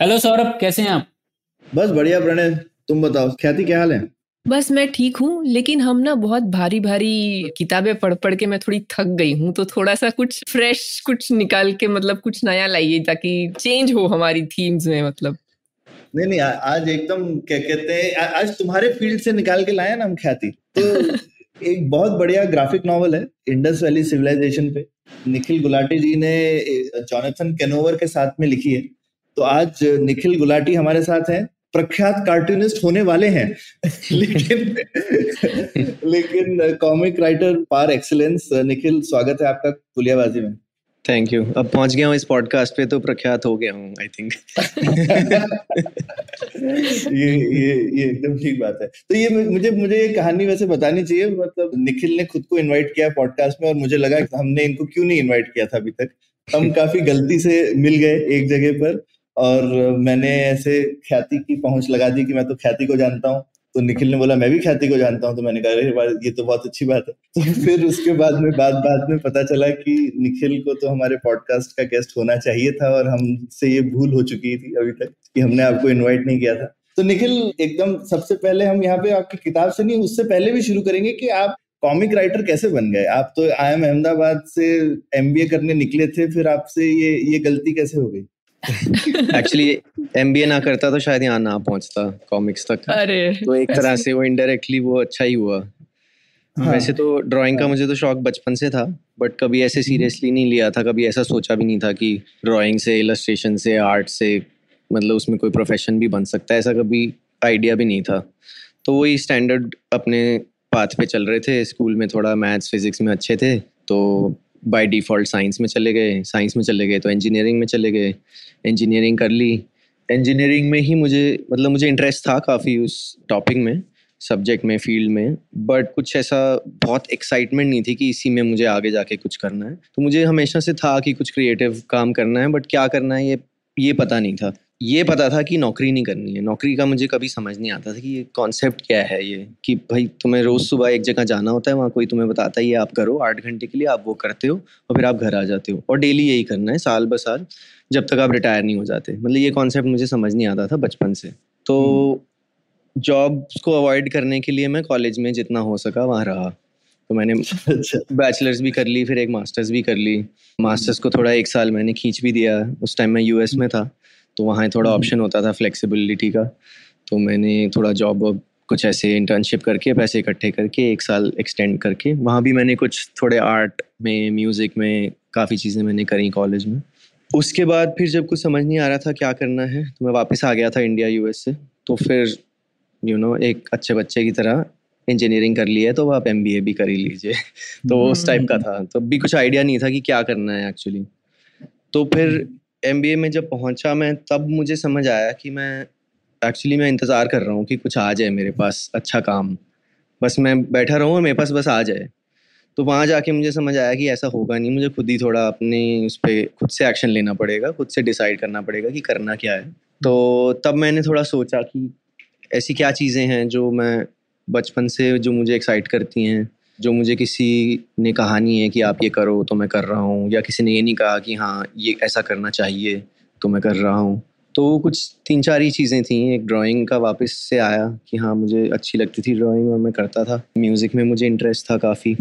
Hello Saurabh कैसे हैं आप? बस बढ़िया प्रणय। तुम बताओ ख्याति क्या हाल है? बस मैं ठीक हूँ लेकिन हम ना बहुत भारी भारी किताबें पढ़ पढ़ के मैं थोड़ी थक गई हूँ तो थोड़ा सा कुछ फ्रेश कुछ निकाल के मतलब कुछ नया लाइए ताकि चेंज हो हमारी थीम्स में मतलब। नहीं नहीं आ- आज एकदम क्या कहते हैं आज तुम्हारे फ़ील्ड से निकाल के लाए ना हम ख्याति। तो एक बहुत बढ़िया ग्राफिक नॉवल है इंडस वैली सिविलाइजेशन पे। निखिल गुलाटी जी ने जॉनथन केनोवर के साथ में लिखी है। तो आज निखिल गुलाटी हमारे साथ हैं। प्रख्यात कार्टूनिस्ट होने वाले हैं। लेकिन लेकिन comic writer par excellence Nikhil स्वागत है आपका पुलियाबाजी में। थैंक यू अब पहुँच गया हूँ इस पॉडकास्ट पे तो प्रख्यात हो गया हूँ आई थिंक ये ये ये एकदम ठीक बात है। तो ये मुझे मुझे ये कहानी वैसे बतानी चाहिए मतलब निखिल ने खुद को इनवाइट किया पॉडकास्ट में और मुझे लगा हमने इनको क्यों नहीं इनवाइट किया था अभी तक? हम काफ़ी गलती से मिल गए एक जगह पर। और मैंने ऐसे ख्याति की पहुँच लगा दी कि मैं तो ख्याति को जानता हूँ। तो निखिल ने बोला, मैं भी ख्याति को जानता हूँ। तो मैंने कहा, अरे ये तो बहुत अच्छी बात है। तो फिर उसके बाद में, बाद बाद में पता चला कि निखिल को तो हमारे पॉडकास्ट का गेस्ट होना चाहिए था और हमसे ये भूल हो चुकी थी अभी तक कि हमने आपको इनवाइट नहीं किया था। तो निखिल, एकदम सबसे पहले हम यहाँ पे आपकी किताब से नहीं उससे पहले भी शुरू करेंगे कि आप कॉमिक राइटर कैसे बन गए? आप तो आई एम अहमदाबाद से एमबीए करने निकले थे, फिर आपसे ये ये गलती कैसे हो गई? एक्चुअली एमबीए ना करता तो शायद यहाँ ना पहुँचता कॉमिक्स तक। अरे। तो एक तरह से वो इनडायरेक्टली वो अच्छा ही हुआ। हाँ। वैसे तो ड्राइंग का मुझे तो शौक बचपन से था बट कभी ऐसे सीरियसली नहीं लिया था कभी ऐसा सोचा भी नहीं था कि ड्राइंग से इलस्ट्रेशन से आर्ट से मतलब उसमें कोई प्रोफेशन भी बन सकता है ऐसा कभी आइडिया भी नहीं था। तो वही स्टैंडर्ड अपने पाथ पे चल रहे थे स्कूल में थोड़ा मैथ्स फिजिक्स में अच्छे थे तो बाय डिफ़ॉल्ट साइंस में चले गए साइंस में चले गए तो इंजीनियरिंग में चले गए इंजीनियरिंग कर ली। इंजीनियरिंग में ही मुझे मतलब मुझे इंटरेस्ट था काफ़ी उस टॉपिक में सब्जेक्ट में फ़ील्ड में बट कुछ ऐसा बहुत एक्साइटमेंट नहीं थी कि इसी में मुझे आगे जाके कुछ करना है। तो मुझे हमेशा से था कि कुछ क्रिएटिव काम करना है बट क्या करना है ये ये पता नहीं था। ये पता था कि नौकरी नहीं करनी है। नौकरी का मुझे कभी समझ नहीं आता था कि ये कॉन्सेप्ट क्या है ये कि भाई तुम्हें रोज़ सुबह एक जगह जाना होता है वहाँ कोई तुम्हें बताता है ये आप करो आठ घंटे के लिए आप वो करते हो और फिर आप घर आ जाते हो। और डेली यही करना है साल ब साल जब तक आप रिटायर नहीं हो जाते। मतलब ये कॉन्सेप्ट मुझे समझ नहीं आता था बचपन से। तो जॉब्स को अवॉइड करने के लिए मैं कॉलेज में जितना हो सका वहाँ रहा। तो मैंने अच्छा। बैचलर्स भी कर ली फिर एक मास्टर्स भी कर ली। मास्टर्स को थोड़ा एक साल मैंने खींच भी दिया उस टाइम मैं यूएस में था। तो वहाँ थोड़ा हम्म। ऑप्शन होता था फ्लेक्सिबिलिटी का। तो मैंने थोड़ा जॉब वॉब कुछ ऐसे इंटर्नशिप करके पैसे इकट्ठे करके एक साल एक्सटेंड करके वहाँ भी मैंने कुछ थोड़े आर्ट में म्यूज़िक में काफ़ी चीज़ें मैंने करी कॉलेज में। उसके बाद फिर जब कुछ समझ नहीं आ रहा था क्या करना है तो मैं वापस आ गया था इंडिया यूएस से। तो फिर यू you नो know, एक अच्छे बच्चे की तरह इंजीनियरिंग कर ली है तो आप एमबीए भी कर ही लीजिए। तो उस टाइप का था। तो भी कुछ आइडिया नहीं था कि क्या करना है एक्चुअली तो फिर एमबीए में जब पहुँचा मैं, तब मुझे समझ आया कि मैं एक्चुअली मैं इंतज़ार कर रहा हूँ कि कुछ आ जाए मेरे पास अच्छा काम। बस मैं बैठा रहूँ और मेरे पास बस आ जाए। तो वहाँ जाके मुझे समझ आया कि ऐसा होगा नहीं। मुझे खुद ही थोड़ा अपने उस पर खुद से एक्शन लेना पड़ेगा, खुद से डिसाइड करना पड़ेगा कि करना क्या है। तो तब मैंने थोड़ा सोचा कि ऐसी क्या चीज़ें हैं जो मैं बचपन से, जो मुझे एक्साइट करती हैं। जो मुझे किसी ने कहा नहीं है कि आप ये करो तो मैं कर रहा हूँ, या किसी ने ये नहीं कहा कि हाँ ये ऐसा करना चाहिए तो मैं कर रहा हूँ। तो कुछ तीन चार ही चीज़ें थी। एक ड्राइंग का वापस से आया कि हाँ मुझे अच्छी लगती थी ड्राइंग और मैं करता था। म्यूज़िक में मुझे इंटरेस्ट था काफ़ी।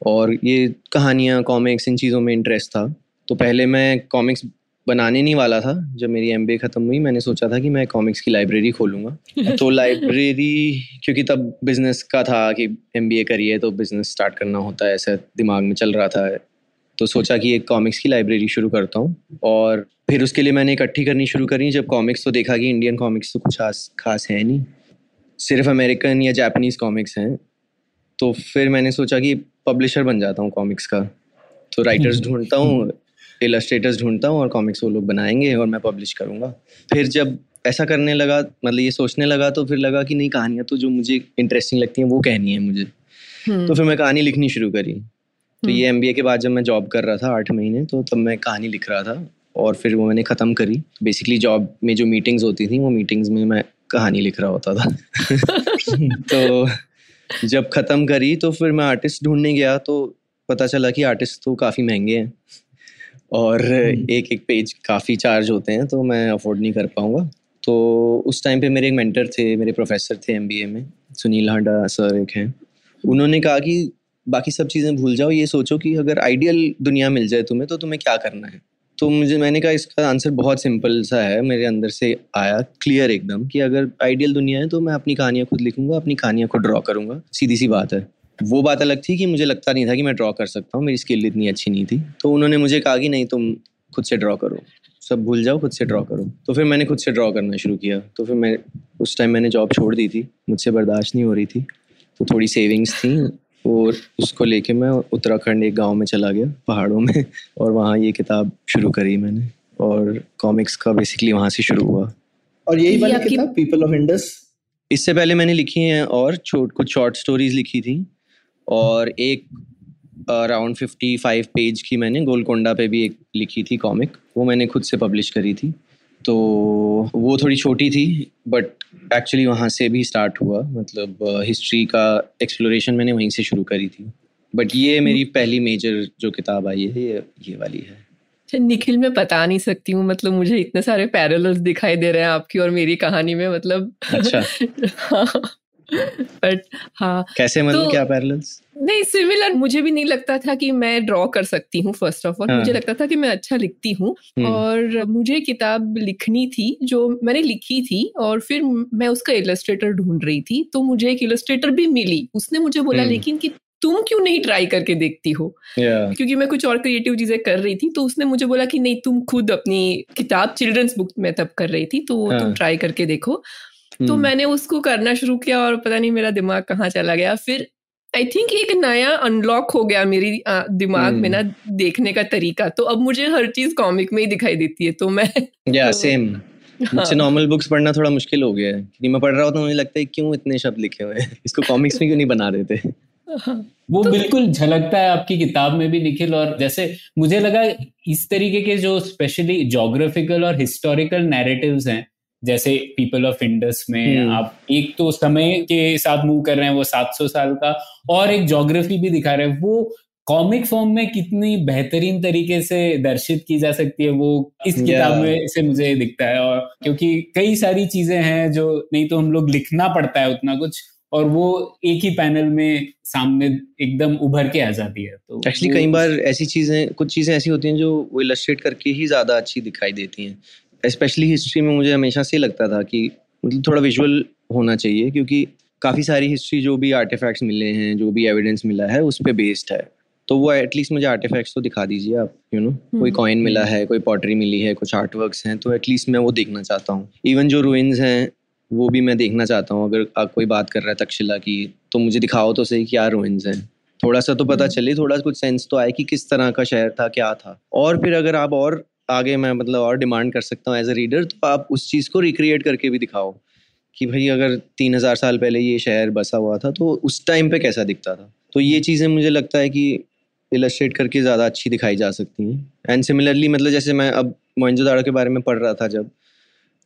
और ये कहानियाँ कॉमिक्स इन चीज़ों में इंटरेस्ट था। तो पहले मैं कॉमिक्स बनाने नहीं वाला था जब मेरी एम ख़त्म हुई मैंने सोचा था कि मैं कॉमिक्स की लाइब्रेरी खोलूँगा। तो लाइब्रेरी क्योंकि तब बिज़नेस का था कि एमबीए करिए तो बिज़नेस स्टार्ट करना होता है ऐसा दिमाग में चल रहा था। तो सोचा कि एक कॉमिक्स की लाइब्रेरी शुरू करता हूँ और फिर उसके लिए मैंने इकट्ठी करनी शुरू करी जब कॉमिक्स तो देखा कि इंडियन कॉमिक्स तो कुछ खास खास है नहीं। सिर्फ़ अमेरिकन या जापानीज़ कॉमिक्स हैं। तो फिर मैंने सोचा कि पब्लिशर बन जाता हूँ कॉमिक्स का। तो राइटर्स ढूंढता हूँ इलस्ट्रेटर्स ढूंढता हूँ और कॉमिक्स वो लोग बनाएँगे और मैं पब्लिश करूँगा। फिर जब ऐसा करने लगा मतलब ये सोचने लगा तो फिर लगा कि नहीं कहानियाँ तो जो मुझे इंटरेस्टिंग लगती हैं वो कहनी है मुझे। हम्म, तो फिर मैं कहानी लिखनी शुरू करी। तो हम्म। ये एमबीए के बाद जब मैं जॉब कर रहा था आठ महीने तो तब मैं कहानी लिख रहा था और फिर वो मैंने ख़त्म करी। बेसिकली जॉब में जो मीटिंग्स होती थी वो मीटिंग्स में मैं कहानी लिख रहा होता था। तो जब ख़त्म करी तो फिर मैं आर्टिस्ट ढूँढने गया तो पता चला कि आर्टिस्ट तो काफ़ी महँगे हैं। और एक एक पेज काफ़ी चार्ज होते हैं तो मैं अफोर्ड नहीं कर पाऊँगा। तो उस टाइम पे मेरे एक मेंटर थे मेरे प्रोफेसर थे एमबीए में सुनील हांडा सर एक हैं। उन्होंने कहा कि बाकी सब चीज़ें भूल जाओ ये सोचो कि अगर आइडियल दुनिया मिल जाए तुम्हें तो तुम्हें क्या करना है? तो मुझे मैंने कहा इसका आंसर बहुत सिंपल सा है मेरे अंदर से आया क्लियर एकदम कि अगर आइडियल दुनिया है तो मैं अपनी कहानियाँ खुद लिखूँगा अपनी कहानियाँ खुद ड्रॉ करूँगा। सीधी सी बात है। वो बात अलग थी कि मुझे लगता नहीं था कि मैं ड्रॉ कर सकता हूँ मेरी स्किल इतनी अच्छी नहीं थी। तो उन्होंने मुझे कहा कि नहीं तुम खुद से ड्रॉ करो। सब भूल जाओ खुद से ड्रॉ करो। तो फिर मैंने खुद से ड्रॉ करना शुरू किया। तो फिर मैं उस टाइम मैंने जॉब छोड़ दी थी। मुझसे बर्दाश्त नहीं हो रही थी। तो थोड़ी सेविंग्स थी और उसको लेके मैं उत्तराखंड एक गाँव में चला गया पहाड़ों में। और वहाँ ये किताब शुरू करी मैंने। और कॉमिक्स का बेसिकली वहाँ से शुरू हुआ। और यही वाली किताब पीपल ऑफ़ इंडस इससे पहले मैंने लिखी हैं और छोट कुछ शॉर्ट स्टोरीज लिखी थी। और एक अराउंड फिफ्टी फाइव पेज की मैंने गोलकोंडा पे भी एक लिखी थी कॉमिक वो मैंने खुद से पब्लिश करी थी। तो वो थोड़ी छोटी थी बट एक्चुअली वहाँ से भी स्टार्ट हुआ मतलब हिस्ट्री का एक्सप्लोरेशन मैंने वहीं से शुरू करी थी। बट ये मेरी पहली मेजर जो किताब आई है ये ये वाली है। अच्छा, निखिल मैं बता नहीं सकती हूँ मतलब मुझे इतने सारे पैरेलल्स दिखाई दे रहे हैं आपकी और मेरी कहानी में मतलब अच्छा। बट हाँ कैसे मतलब तो- क्या पैरेलल्स नहीं सिमिलर मुझे भी नहीं लगता था कि मैं ड्रॉ कर सकती हूँ फ़र्स्ट ऑफ़ ऑल हाँ। मुझे लगता था कि मैं अच्छा लिखती हूँ हम्म। और मुझे किताब लिखनी थी जो मैंने लिखी थी और फिर मैं उसका इलस्ट्रेटर ढूंढ रही थी तो मुझे एक इलस्ट्रेटर भी मिली उसने मुझे बोला हम्म। लेकिन कि तुम क्यों नहीं ट्राई करके देखती हो या क्योंकि मैं कुछ और क्रिएटिव चीज़ें कर रही थी तो उसने मुझे बोला कि नहीं तुम खुद अपनी किताब चिल्ड्रंस बुक में तब कर रही थी तो हाँ। तुम ट्राई करके देखो तो हम्म। मैंने उसको करना शुरू किया और पता नहीं मेरा दिमाग कहाँ चला गया। फिर आई थिंक एक नया अनलॉक हो गया मेरी दिमाग में ना देखने का तरीका। तो अब मुझे हर चीज़ कॉमिक में ही दिखाई देती है तो मैं या तो- सेम मुझसे नॉर्मल बुक्स पढ़ना थोड़ा मुश्किल हो गया है क्योंकि मैं पढ़ रहा होता हूँ मुझे लगता है क्यों इतने शब्द लिखे हुए हैं? इसको कॉमिक्स में क्यों नहीं बना देते? वो तो बिल्कुल झलकता है आपकी किताब में भी निखिल और जैसे मुझे लगा इस तरीके के जो स्पेशली जोग्राफिकल और हिस्टोरिकल नैरेटिव्स हैं जैसे पीपल ऑफ़ इंडस में हम्म। आप एक तो समय के साथ मूव कर रहे हैं वो 700 साल का और एक जोग्राफी भी दिखा रहे हैं वो कॉमिक फॉर्म में कितनी बेहतरीन तरीके से दर्शित की जा सकती है वो इस Yeah. किताब में से मुझे दिखता है और क्योंकि कई सारी चीज़ें हैं जो नहीं तो हम लोग लिखना पड़ता है उतना कुछ और वो एक ही पैनल में सामने एकदम उभर के आ जाती है तो एक्चुअली कई बार ऐसी चीज़ें कुछ चीज़ें ऐसी होती हैं जो वो इलस्ट्रेट करके ही ज़्यादा अच्छी दिखाई देती हैं स्पेशली हिस्ट्री में मुझे हमेशा से लगता था कि मतलब थोड़ा विजुअल होना चाहिए क्योंकि काफ़ी सारी हिस्ट्री जो भी आर्टिफैक्ट्स मिले हैं जो भी एविडेंस मिला है उस पर बेस्ड है। तो वो एटलीस्ट मुझे आर्टिफैक्ट्स तो दिखा दीजिए आप यू नो कोई हम्म। कॉइन मिला है कोई पॉटरी मिली है कुछ आर्ट वर्क्स हैं तो एटलीस्ट मैं वो देखना चाहता हूँ। इवन जो रुइन्स हैं वो भी मैं देखना चाहता हूँ। अगर आप कोई बात कर रहा है तक्षशिला की तो मुझे दिखाओ तो सही क्या रुइन्स हैं। थोड़ा सा तो पता हम्म। चले थोड़ा कुछ सेंस तो आए कि किस तरह का शहर था क्या था। और फिर अगर आप और आगे मैं मतलब और डिमांड कर सकता हूँ एज अ रीडर तो आप उस चीज़ को रिक्रिएट करके भी दिखाओ कि भाई अगर तीन हज़ार साल पहले ये शहर बसा हुआ था तो उस टाइम पे कैसा दिखता था? तो ये चीज़ें मुझे लगता है कि इलस्ट्रेट करके ज़्यादा अच्छी दिखाई जा सकती हैं। एंड सिमिलरली मतलब जैसे मैं अब मोइंजोदाड़ो के बारे में पढ़ रहा था जब,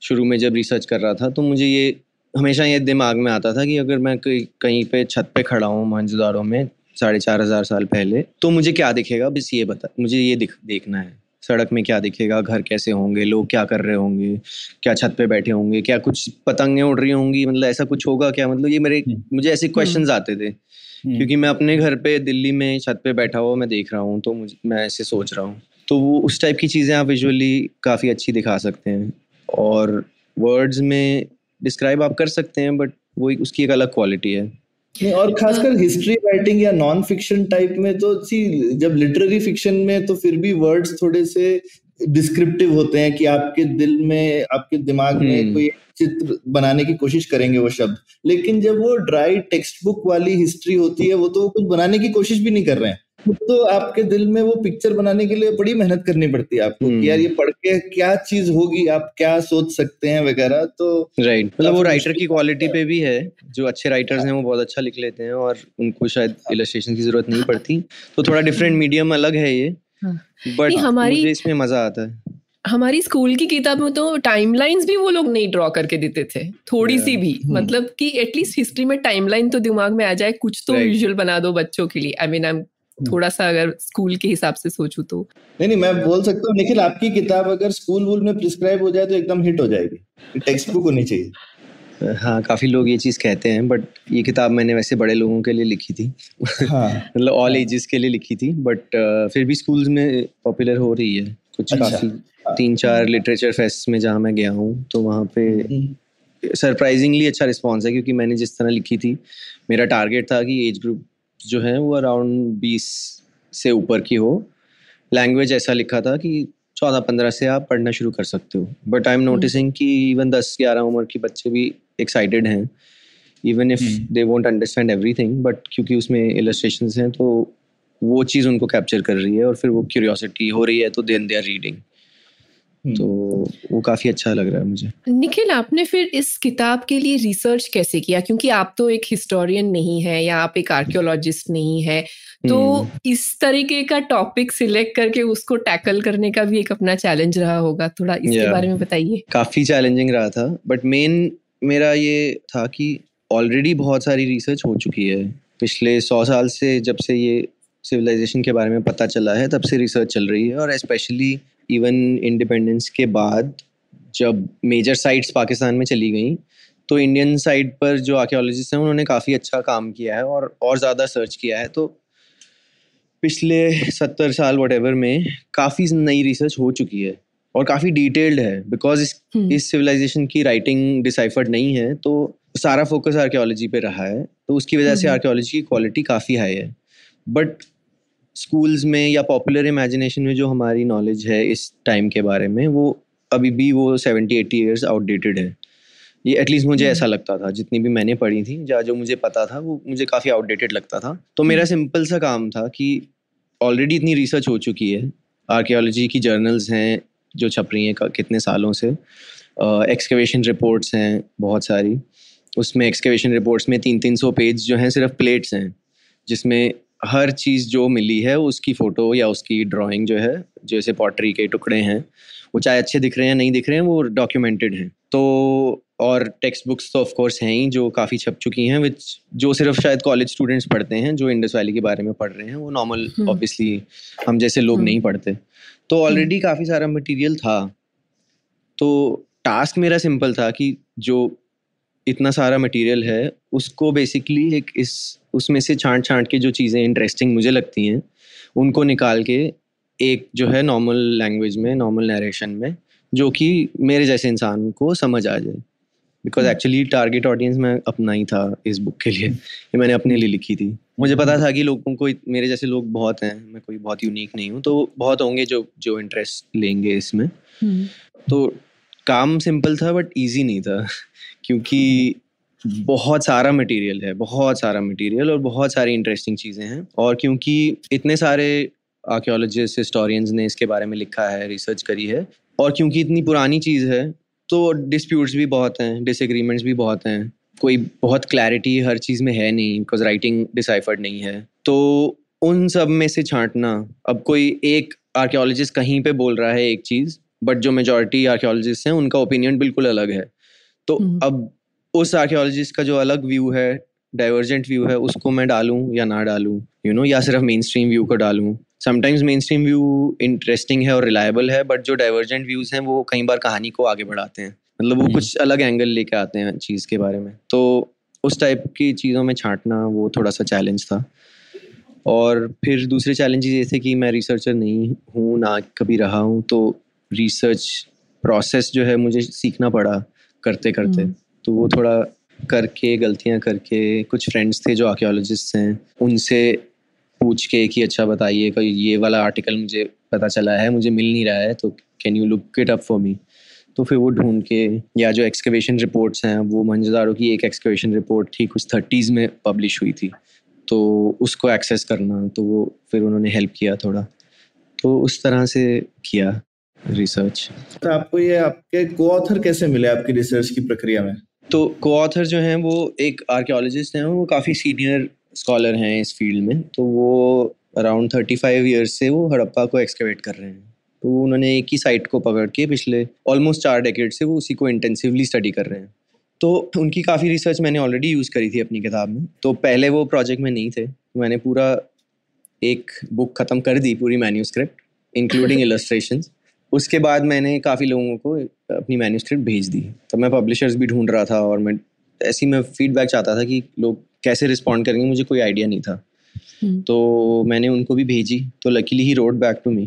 शुरू में जब रिसर्च कर रहा था तो मुझे ये हमेशा ये दिमाग में आता था कि अगर मैं कहीं पे छत पे खड़ा हूँ मोइंजोदाड़ो में साढ़े चार हज़ार साल पहले तो मुझे क्या दिखेगा? बस ये बता, मुझे ये दिख, देखना है। सड़क में क्या दिखेगा घर कैसे होंगे लोग क्या कर रहे होंगे क्या छत पे बैठे होंगे क्या कुछ पतंगें उड़ रही होंगी मतलब ऐसा कुछ होगा क्या? मतलब ये मेरे हम्म। मुझे ऐसे क्वेश्चन आते थे। हम्म, क्योंकि मैं अपने घर पे दिल्ली में छत पे बैठा हुआ मैं देख रहा हूँ तो मुझे मैं ऐसे सोच रहा हूँ। तो वो उस टाइप की चीज़ें आप विजुअली काफ़ी अच्छी दिखा सकते हैं। और वर्ड्स में डिस्क्राइब आप कर सकते हैं बट वो उसकी एक अलग क्वालिटी है। नहीं और खासकर हिस्ट्री राइटिंग या नॉन फिक्शन टाइप में तो सी जब लिटरेरी फिक्शन में तो फिर भी वर्ड्स थोड़े से डिस्क्रिप्टिव होते हैं कि आपके दिल में आपके दिमाग में हम्म। कोई चित्र बनाने की कोशिश करेंगे वो शब्द लेकिन जब वो ड्राई टेक्स्ट बुक वाली हिस्ट्री होती है वो तो वो कुछ बनाने की कोशिश भी नहीं कर रहे हैं तो आपके दिल में वो पिक्चर बनाने के लिए बड़ी मेहनत करनी पड़ती है आपको कि यार ये पढ़ के क्या चीज़ होगी आप क्या सोच सकते हैं वगैरह तो राइट मतलब वो राइटर की क्वालिटी पे भी है जो अच्छे राइटर्स हैं। वो बहुत अच्छा लिख लेते हैं और उनको शायद इलस्ट्रेशन की ज़रूरत नहीं पड़ती। तो थोड़ा डिफरेंट मीडियम अलग है ये बट हमारी इसमें मज़ा आता है। हमारी स्कूल की किताब में तो टाइमलाइंस भी वो लोग नहीं ड्रॉ करके देते थे थोड़ी yeah. सी भी। hmm. मतलब कि एटलीस्ट हिस्ट्री में टाइमलाइन तो दिमाग में आ जाए कुछ तो विजुअल Right. बना दो बच्चों के लिए। आई मीन आई थोड़ा सा अगर स्कूल के हिसाब से सोचूं तो। नहीं नहीं मैं बोल सकता हूँ निखिल आपकी किताब अगर स्कूल वूल में प्रिस्क्राइब हो जाए तो एकदम हिट हो जाएगी। टेक्स्ट बुक होनी चाहिए। हाँ काफ़ी लोग ये चीज़ कहते हैं बट ये किताब मैंने वैसे बड़े लोगों के लिए लिखी थी। हाँ। मतलब ऑल एजेस के लिए लिखी थी बट फिर भी स्कूल्स में पॉपुलर हो रही है। कुछ अच्छा। काफ़ी तीन चार लिटरेचर फेस्ट में जहाँ मैं गया हूँ तो वहाँ पे सरप्राइजिंगली अच्छा रिस्पॉन्स है क्योंकि मैंने जिस तरह लिखी थी मेरा टारगेट था कि एज ग्रुप जो है वो अराउंड बीस से ऊपर की हो। लैंग्वेज ऐसा लिखा था कि चौदह पंद्रह से आप पढ़ना शुरू कर सकते हो। बट आई एम नोटिसिंग कि इवन दस ग्यारह उम्र के बच्चे भी एक्साइटेड हैं। Even if they won't understand everything but क्योंकि उसमें इलस्ट्रेशन हैं तो वो चीज़ उनको कैप्चर कर रही है और फिर वो क्यूरियोसिटी हो रही है तो देन दे आर रीडिंग तो वो काफ़ी अच्छा लग रहा है मुझे। निखिल आपने फिर इस किताब के लिए रिसर्च कैसे किया? क्योंकि आप तो एक हिस्टोरियन नहीं है या आप एक आर्कियोलॉजिस्ट नहीं है तो हम्म। इस तरीके का टॉपिक सिलेक्ट करके उसको टैकल करने का भी एक अपना चैलेंज रहा होगा। थोड़ा इसके बारे में बताइए। काफ़ी चैलेंजिंग रहा था बट मेन मेरा ये था कि ऑलरेडी बहुत सारी रिसर्च हो चुकी है। पिछले सौ साल से जब से ये सिविलाइजेशन के बारे में पता चला है तब से रिसर्च चल रही है और स्पेशली इवन इंडिपेंडेंस के बाद जब मेजर साइट्स पाकिस्तान में चली गई तो इंडियन साइड पर जो आर्कियोलॉजिस्ट हैं उन्होंने काफ़ी अच्छा काम किया है और और ज़्यादा सर्च किया है तो पिछले सत्तर साल वट में काफ़ी नई रिसर्च हो चुकी है और काफ़ी डिटेल्ड है बिकॉज़ इस हम्म। इस सिविलाइजेशन की राइटिंग डिसाइफर्ड नहीं है तो सारा फोकस आर्कियोलॉजी पे रहा है तो उसकी वजह से हम्म। आर्कियोलॉजी की क्वालिटी काफ़ी हाई है बट स्कूल्स में या पॉपुलर इमेजिनेशन में जो हमारी नॉलेज है इस टाइम के बारे में वो अभी भी वो सेवेंटी एट्टी ईयर्स आउटडेटेड है। ये एटलीस्ट मुझे ऐसा लगता था जितनी भी मैंने पढ़ी थी या जो मुझे पता था वो मुझे काफ़ी आउटडेटेड लगता था। तो मेरा सिंपल सा काम था कि ऑलरेडी इतनी रिसर्च हो चुकी है। आर्कियोलॉजी की जर्नल्स हैं जो छप रही हैं कितने सालों से। एक्सकवेशन रिपोर्ट्स हैं बहुत सारी। उसमें एक्सकवेशन रिपोर्ट्स में तीन तीन सौ पेज जो हैं सिर्फ़ प्लेट्स हैं जिसमें हर चीज़ जो मिली है उसकी फ़ोटो या उसकी ड्राइंग जो है जैसे पॉटरी के टुकड़े हैं वो चाहे अच्छे दिख रहे हैं नहीं दिख रहे हैं वो डॉक्यूमेंटेड हैं तो और टेक्स्ट बुक्स तो ऑफ़ कोर्स हैं ही जो काफ़ी छप चुकी हैं विच जो सिर्फ़ शायद कॉलेज स्टूडेंट्स पढ़ते हैं जो इंडस वैली के बारे में पढ़ रहे हैं वो नॉर्मल हम्म। ऑब्वियसली हम जैसे लोग हम्म। नहीं पढ़ते तो ऑलरेडी काफ़ी सारा मटेरियल था तो टास्क मेरा सिंपल था कि जो इतना सारा मटेरियल है उसको बेसिकली एक इस उसमें से छांट छांट के जो चीज़ें इंटरेस्टिंग मुझे लगती हैं उनको निकाल के एक जो है नॉर्मल लैंग्वेज में नॉर्मल नरेशन में जो कि मेरे जैसे इंसान को समझ आ जाए। बिकॉज़ एक्चुअली टारगेट ऑडियंस में अपना ही था इस बुक के लिए ये मैंने अपने लिए लिखी थी। मुझे पता था कि लोगों को मेरे जैसे लोग बहुत हैं मैं कोई बहुत यूनिक नहीं हूँ तो बहुत होंगे जो जो इंटरेस्ट लेंगे इसमें। हम्म, तो काम सिंपल था बट इजी नहीं था क्योंकि बहुत सारा मटेरियल है बहुत सारा मटेरियल और बहुत सारी इंटरेस्टिंग चीज़ें हैं। और क्योंकि इतने सारे आर्कियोलॉजिस्ट हिस्टोरियंस ने इसके बारे में लिखा है रिसर्च करी है और क्योंकि इतनी पुरानी चीज़ है तो डिस्प्यूट्स भी बहुत हैं डिसएग्रीमेंट्स भी बहुत हैं। कोई बहुत क्लैरिटी हर चीज़ में है नहीं बिकॉज़ राइटिंग डिसाइफर्ड नहीं है। तो उन सब में से छांटना अब कोई एक आर्कियोलॉजिस्ट कहीं पे बोल रहा है एक चीज़ बट जो मेजोरिटी आर्कियोलॉजिस्ट हैं उनका ओपिनियन बिल्कुल अलग है। तो हम्म। अब उस आर्कियोलॉजिस्ट का जो अलग व्यू है डाइवर्जेंट व्यू है उसको मैं डालूं या ना डालूं यू नो या सिर्फ़ मेन स्ट्रीम व्यू को डालूं? Sometimes mainstream view interesting है और रिलायबल है बट जो डाइवर्जेंट व्यूज़ हैं वो कई बार कहानी को आगे बढ़ाते हैं। मतलब वो कुछ अलग एंगल लेके आते हैं चीज़ के बारे में। तो उस टाइप की चीज़ों में छांटना वो थोड़ा सा चैलेंज था। और फिर दूसरे चैलेंजेस ये थे कि मैं रिसर्चर नहीं हूँ ना कभी रहा हूँ तो रिसर्च प्रोसेस जो है मुझे सीखना पड़ा करते करते हम्म। तो वो थोड़ा करके, गलतियाँ करके, कुछ फ्रेंड्स थे जो आर्कियोलॉजिस्ट हैं, उनसे पूछ के कि अच्छा बताइए, कोई ये वाला आर्टिकल मुझे पता चला है, मुझे मिल नहीं रहा है तो can you look it up for me तो फिर वो ढूंढ के, या जो एक्सकवेशन रिपोर्ट्स हैं, वो मंजदारों की एक एक्सकवेशन रिपोर्ट थी, कुछ थर्टीज़ में पब्लिश हुई थी। तो उसको एक्सेस करना तो वो फिर उन्होंने हेल्प किया थोड़ा। तो उस तरह से किया रिसर्च तो आपको ये, आपके को ऑथर कैसे मिले आपकी रिसर्च की प्रक्रिया में? तो को ऑथर जो हैं वो एक आर्कियोलॉजिस्ट हैं वो काफ़ी सीनियर स्कॉलर हैं इस फ़ील्ड में। तो वो अराउंड थर्टी फाइव ईयर्स से वो हड़प्पा को एक्सकवेट कर रहे हैं। तो उन्होंने एक ही साइट को पकड़ के पिछले ऑलमोस्ट चार डेकेड से वो उसी को इंटेंसिवली स्टडी कर रहे हैं। तो उनकी काफ़ी रिसर्च मैंने ऑलरेडी यूज़ करी थी अपनी किताब में। तो पहले वो प्रोजेक्ट में नहीं थे। मैंने पूरा एक बुक ख़त्म कर दी पूरी मैन्यूस्क्रिप्ट इंक्लूडिंग इलस्ट्रेशन उसके बाद मैंने काफ़ी लोगों को अपनी मैन्यूस्क्रिप्ट भेज दी। तब मैं पब्लिशर्स भी ढूंढ रहा था और मैं ऐसी मैं फीडबैक चाहता था कि लोग कैसे रिस्पॉन्ड करेंगे मुझे कोई आइडिया नहीं था। हम्म। तो मैंने उनको भी भेजी। तो luckily he wrote back to me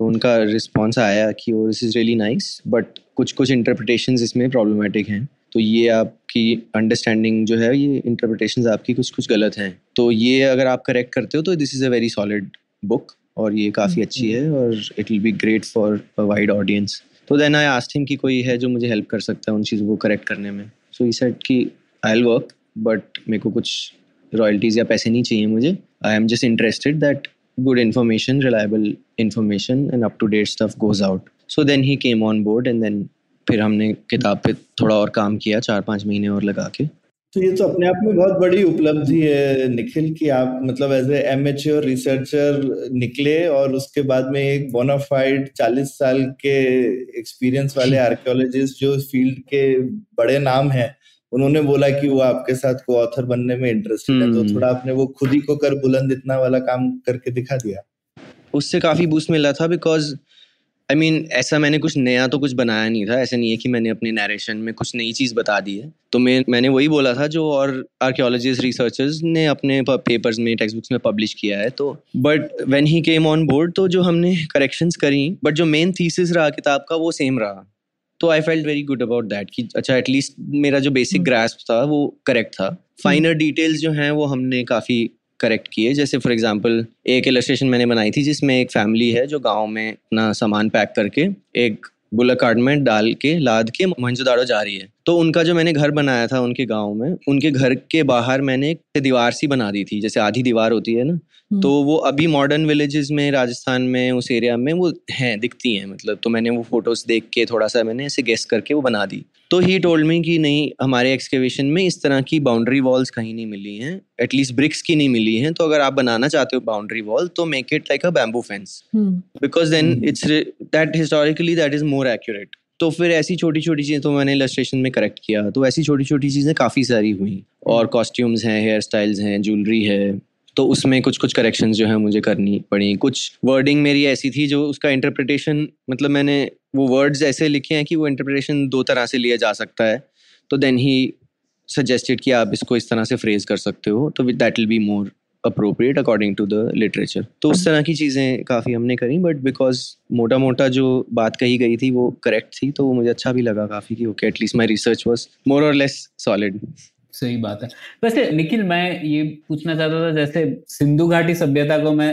तो उनका रिस्पॉन्स आया कि वो this is really nice but कुछ कुछ इंटरप्रिटेशन इसमें प्रॉब्लमेटिक हैं। तो ये आपकी अंडरस्टैंडिंग जो है ये इंटरप्रिटेशन आपकी कुछ कुछ गलत हैं। तो ये अगर आप करेक्ट करते हो तो this is a very solid book और ये काफ़ी अच्छी है और it will be great for a wide audience तो देन आई आस्ट हिम कि कोई है जो मुझे हेल्प कर सकता है उन चीज़ों को करेक्ट करने में. सो ई सेट कि आई विल वर्क बट मेरे को कुछ रॉयल्टीज़ या पैसे नहीं चाहिए मुझे. I am just interested that good information reliable information and up to date stuff goes out. So then he came on board and then फिर हमने किताब पे थोड़ा और काम किया चार पाँच महीने और लगा के। तो ये तो अपने आप में बहुत बड़ी उपलब्धि है निखिल कि आप मतलब एज ए एमेच्योर रिसर्चर निकले और उसके बाद में एक बोनाफाइड 40 साल के एक्सपीरियंस वाले आर्कियोलॉजिस्ट जो फ़ील्ड के बड़े नाम हैं उन्होंने बोला कि वो आपके साथ को ऑथर बनने में इंटरेस्टेड है। तो हम्म। थोड़ा आपने वो खुद ही को कर बुलंद इतना वाला काम करके दिखा दिया। उससे काफ़ी बूस्ट मिला था because I I mean mean, ऐसा मैंने कुछ नया तो कुछ बनाया नहीं था। ऐसा नहीं है कि मैंने अपने नरेशन में कुछ नई चीज़ बता दी है। तो मैं मैंने वही बोला था जो और आर्कियोलॉजिस्ट रिसर्चर्स ने अपने पेपर्स में टेक्स्ट बुक्स में पब्लिश किया है। तो but when he came on board तो जो हमने करेक्शंस करी बट जो मेन थीसिस रहा किताब का वो सेम रहा। तो I felt very good about that कि अच्छा एटलीस्ट मेरा जो बेसिक ग्रास्प था वो करेक्ट था। फाइनर डिटेल्स जो हैं वो हमने काफ़ी करेक्ट किए। जैसे फॉर एग्जांपल एक इलस्ट्रेशन मैंने बनाई थी जिसमें एक फैमिली है जो गाँव में अपना सामान पैक करके एक बुलक कार्ड में डाल के लाद के मोहनजोदाड़ो जा रही है। तो उनका जो मैंने घर बनाया था उनके गाँव में उनके घर के बाहर मैंने एक दीवार सी बना दी थी जैसे आधी दीवार होती है ना। हम्म। तो वो अभी मॉडर्न विलेजेस में राजस्थान में उस एरिया में वो हैं दिखती हैं मतलब। तो मैंने वो फ़ोटोज़ देख के थोड़ा सा मैंने ऐसे गेस करके वो बना दी। तो ही टोल्ड मी कि नहीं हमारे एक्सकेवेशन में इस तरह की बाउंड्री वॉल्स कहीं नहीं मिली हैं एटलीस्ट ब्रिक्स की नहीं मिली हैं तो अगर आप बनाना चाहते हो बाउंड्री वॉल तो make it like a bamboo fence because then it's that historically that is more accurate तो फिर ऐसी छोटी छोटी चीज़ें तो मैंने इलस्ट्रेशन में करेक्ट किया तो ऐसी छोटी छोटी चीज़ें काफ़ी सारी हुई। और कॉस्ट्यूम्स हैं हेयर स्टाइल्स हैं ज्वेलरी है। तो उसमें कुछ कुछ करेक्शंस जो है मुझे करनी पड़ी। कुछ वर्डिंग मेरी ऐसी थी जो उसका इंटरप्रिटेशन मतलब मैंने वो वर्ड्स ऐसे लिखे हैं कि वो इंटरप्रिटेशन दो तरह से लिया जा सकता है। तो देन ही सजेस्टेड कि आप इसको इस तरह से फ्रेज कर सकते हो तो that will be more appropriate according to the literature तो उस तरह की चीज़ें काफ़ी हमने करी बट बिकॉज़ मोटा मोटा जो बात कही गई थी वो करेक्ट थी तो वो मुझे अच्छा भी लगा काफ़ी कि okay at least my research was more और लेस सॉलिड सही बात है वैसे निखिल मैं ये पूछना चाहता था जैसे सिंधु घाटी सभ्यता को मैं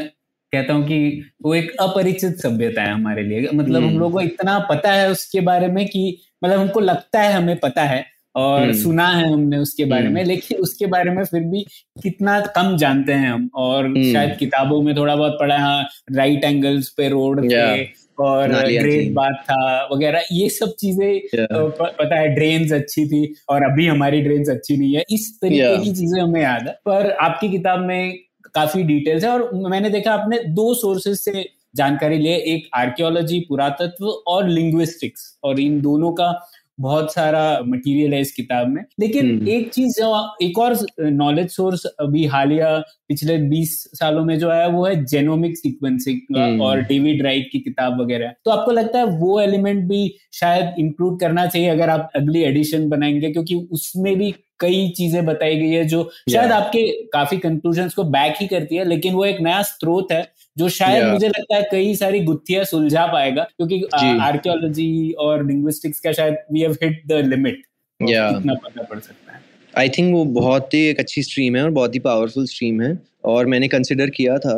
कहता हूँ कि वो एक अपरिचित सभ्यता है हमारे लिए मतलब हम हम्म। लोगों को इतना पता है उसके बारे में कि मतलब हमको लगता है हमें पता है और हम्म। सुना है हमने उसके बारे हम्म। में लेकिन उसके बारे में फिर भी कितना कम जानते हैं हम और हम्म। शायद किताबों में थोड़ा बहुत पढ़ा है हाँ राइट एंगल्स पे रोड थे. और ग्रेट बात था वगैरह ये सब चीज़ें पता है ड्रेन्स अच्छी थी और अभी हमारी ड्रेन अच्छी नहीं है। इस तरीके की चीज़ें हमें याद है पर आपकी किताब में काफ़ी डिटेल्स है और मैंने देखा आपने दो सोर्सेज से जानकारी लिए एक आर्कियोलॉजी पुरातत्व और लिंग्विस्टिक्स और इन दोनों का बहुत सारा मटेरियल है इस किताब में लेकिन हम्म। एक चीज़ जो एक और नॉलेज सोर्स अभी हालिया पिछले 20 सालों में जो आया वो है जेनोमिक सीक्वेंसिंग हम्म। और डेविड राइट की किताब वगैरह तो आपको लगता है वो एलिमेंट भी शायद इंक्लूड करना चाहिए अगर आप अगली एडिशन बनाएँगे क्योंकि उसमें भी कई चीज़ें बताई गई है जो शायद आपके काफ़ी कंक्लूजन को बैक ही करती है लेकिन वो एक नया स्रोत है जो शायद Yeah. मुझे लगता है कई सारी गुत्थियाँ सुलझा पाएगा क्योंकि। आर्कियोलॉजी और लिंग्विस्टिक्स का शायद we have hit the limit कितना पता पड़ सकता है आई थिंक वो बहुत ही एक अच्छी स्ट्रीम है और बहुत ही पावरफुल स्ट्रीम है और मैंने कंसिडर किया था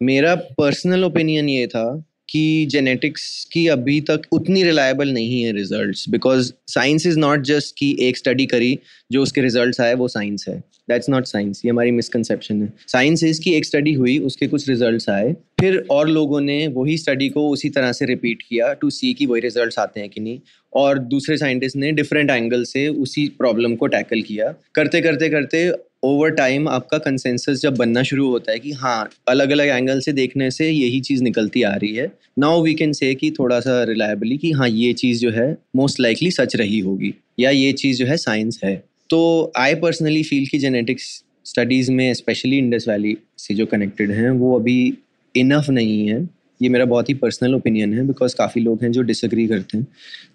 मेरा पर्सनल ओपिनियन ये था कि जेनेटिक्स की अभी तक उतनी रिलायबल नहीं है results because science is not just कि एक स्टडी करी, जो उसके रिजल्ट्स आए, वो साइंस है। दैट्स नॉट साइंस ये हमारी मिसकनसेप्शन है। साइंस इज़ कि एक स्टडी हुई, उसके कुछ रिजल्ट्स आए, फिर और लोगों ने वही स्टडी को उसी तरह से रिपीट किया टू सी कि वही रिजल्ट्स आते हैं कि नहीं। और दूसरे साइंटिस्ट ने डिफरेंट एंगल से उसी प्रॉब्लम को टैकल किया। करते करते करते ओवर टाइम आपका कंसेंसस जब बनना शुरू होता है कि हाँ अलग अलग एंगल से देखने से यही चीज़ निकलती आ रही है नाउ वी कैन से कि थोड़ा सा रिलायबली कि हाँ ये चीज़ जो है मोस्ट लाइकली सच रही होगी, या ये चीज़ जो है साइंस है। तो आई पर्सनली फील कि जेनेटिक्स स्टडीज़ में स्पेशली इंडस वैली से जो कनेक्टेड हैं, वो अभी इनफ नहीं है। ये मेरा बहुत ही पर्सनल ओपिनियन है बिकॉज़ काफ़ी लोग हैं जो डिसग्री करते हैं।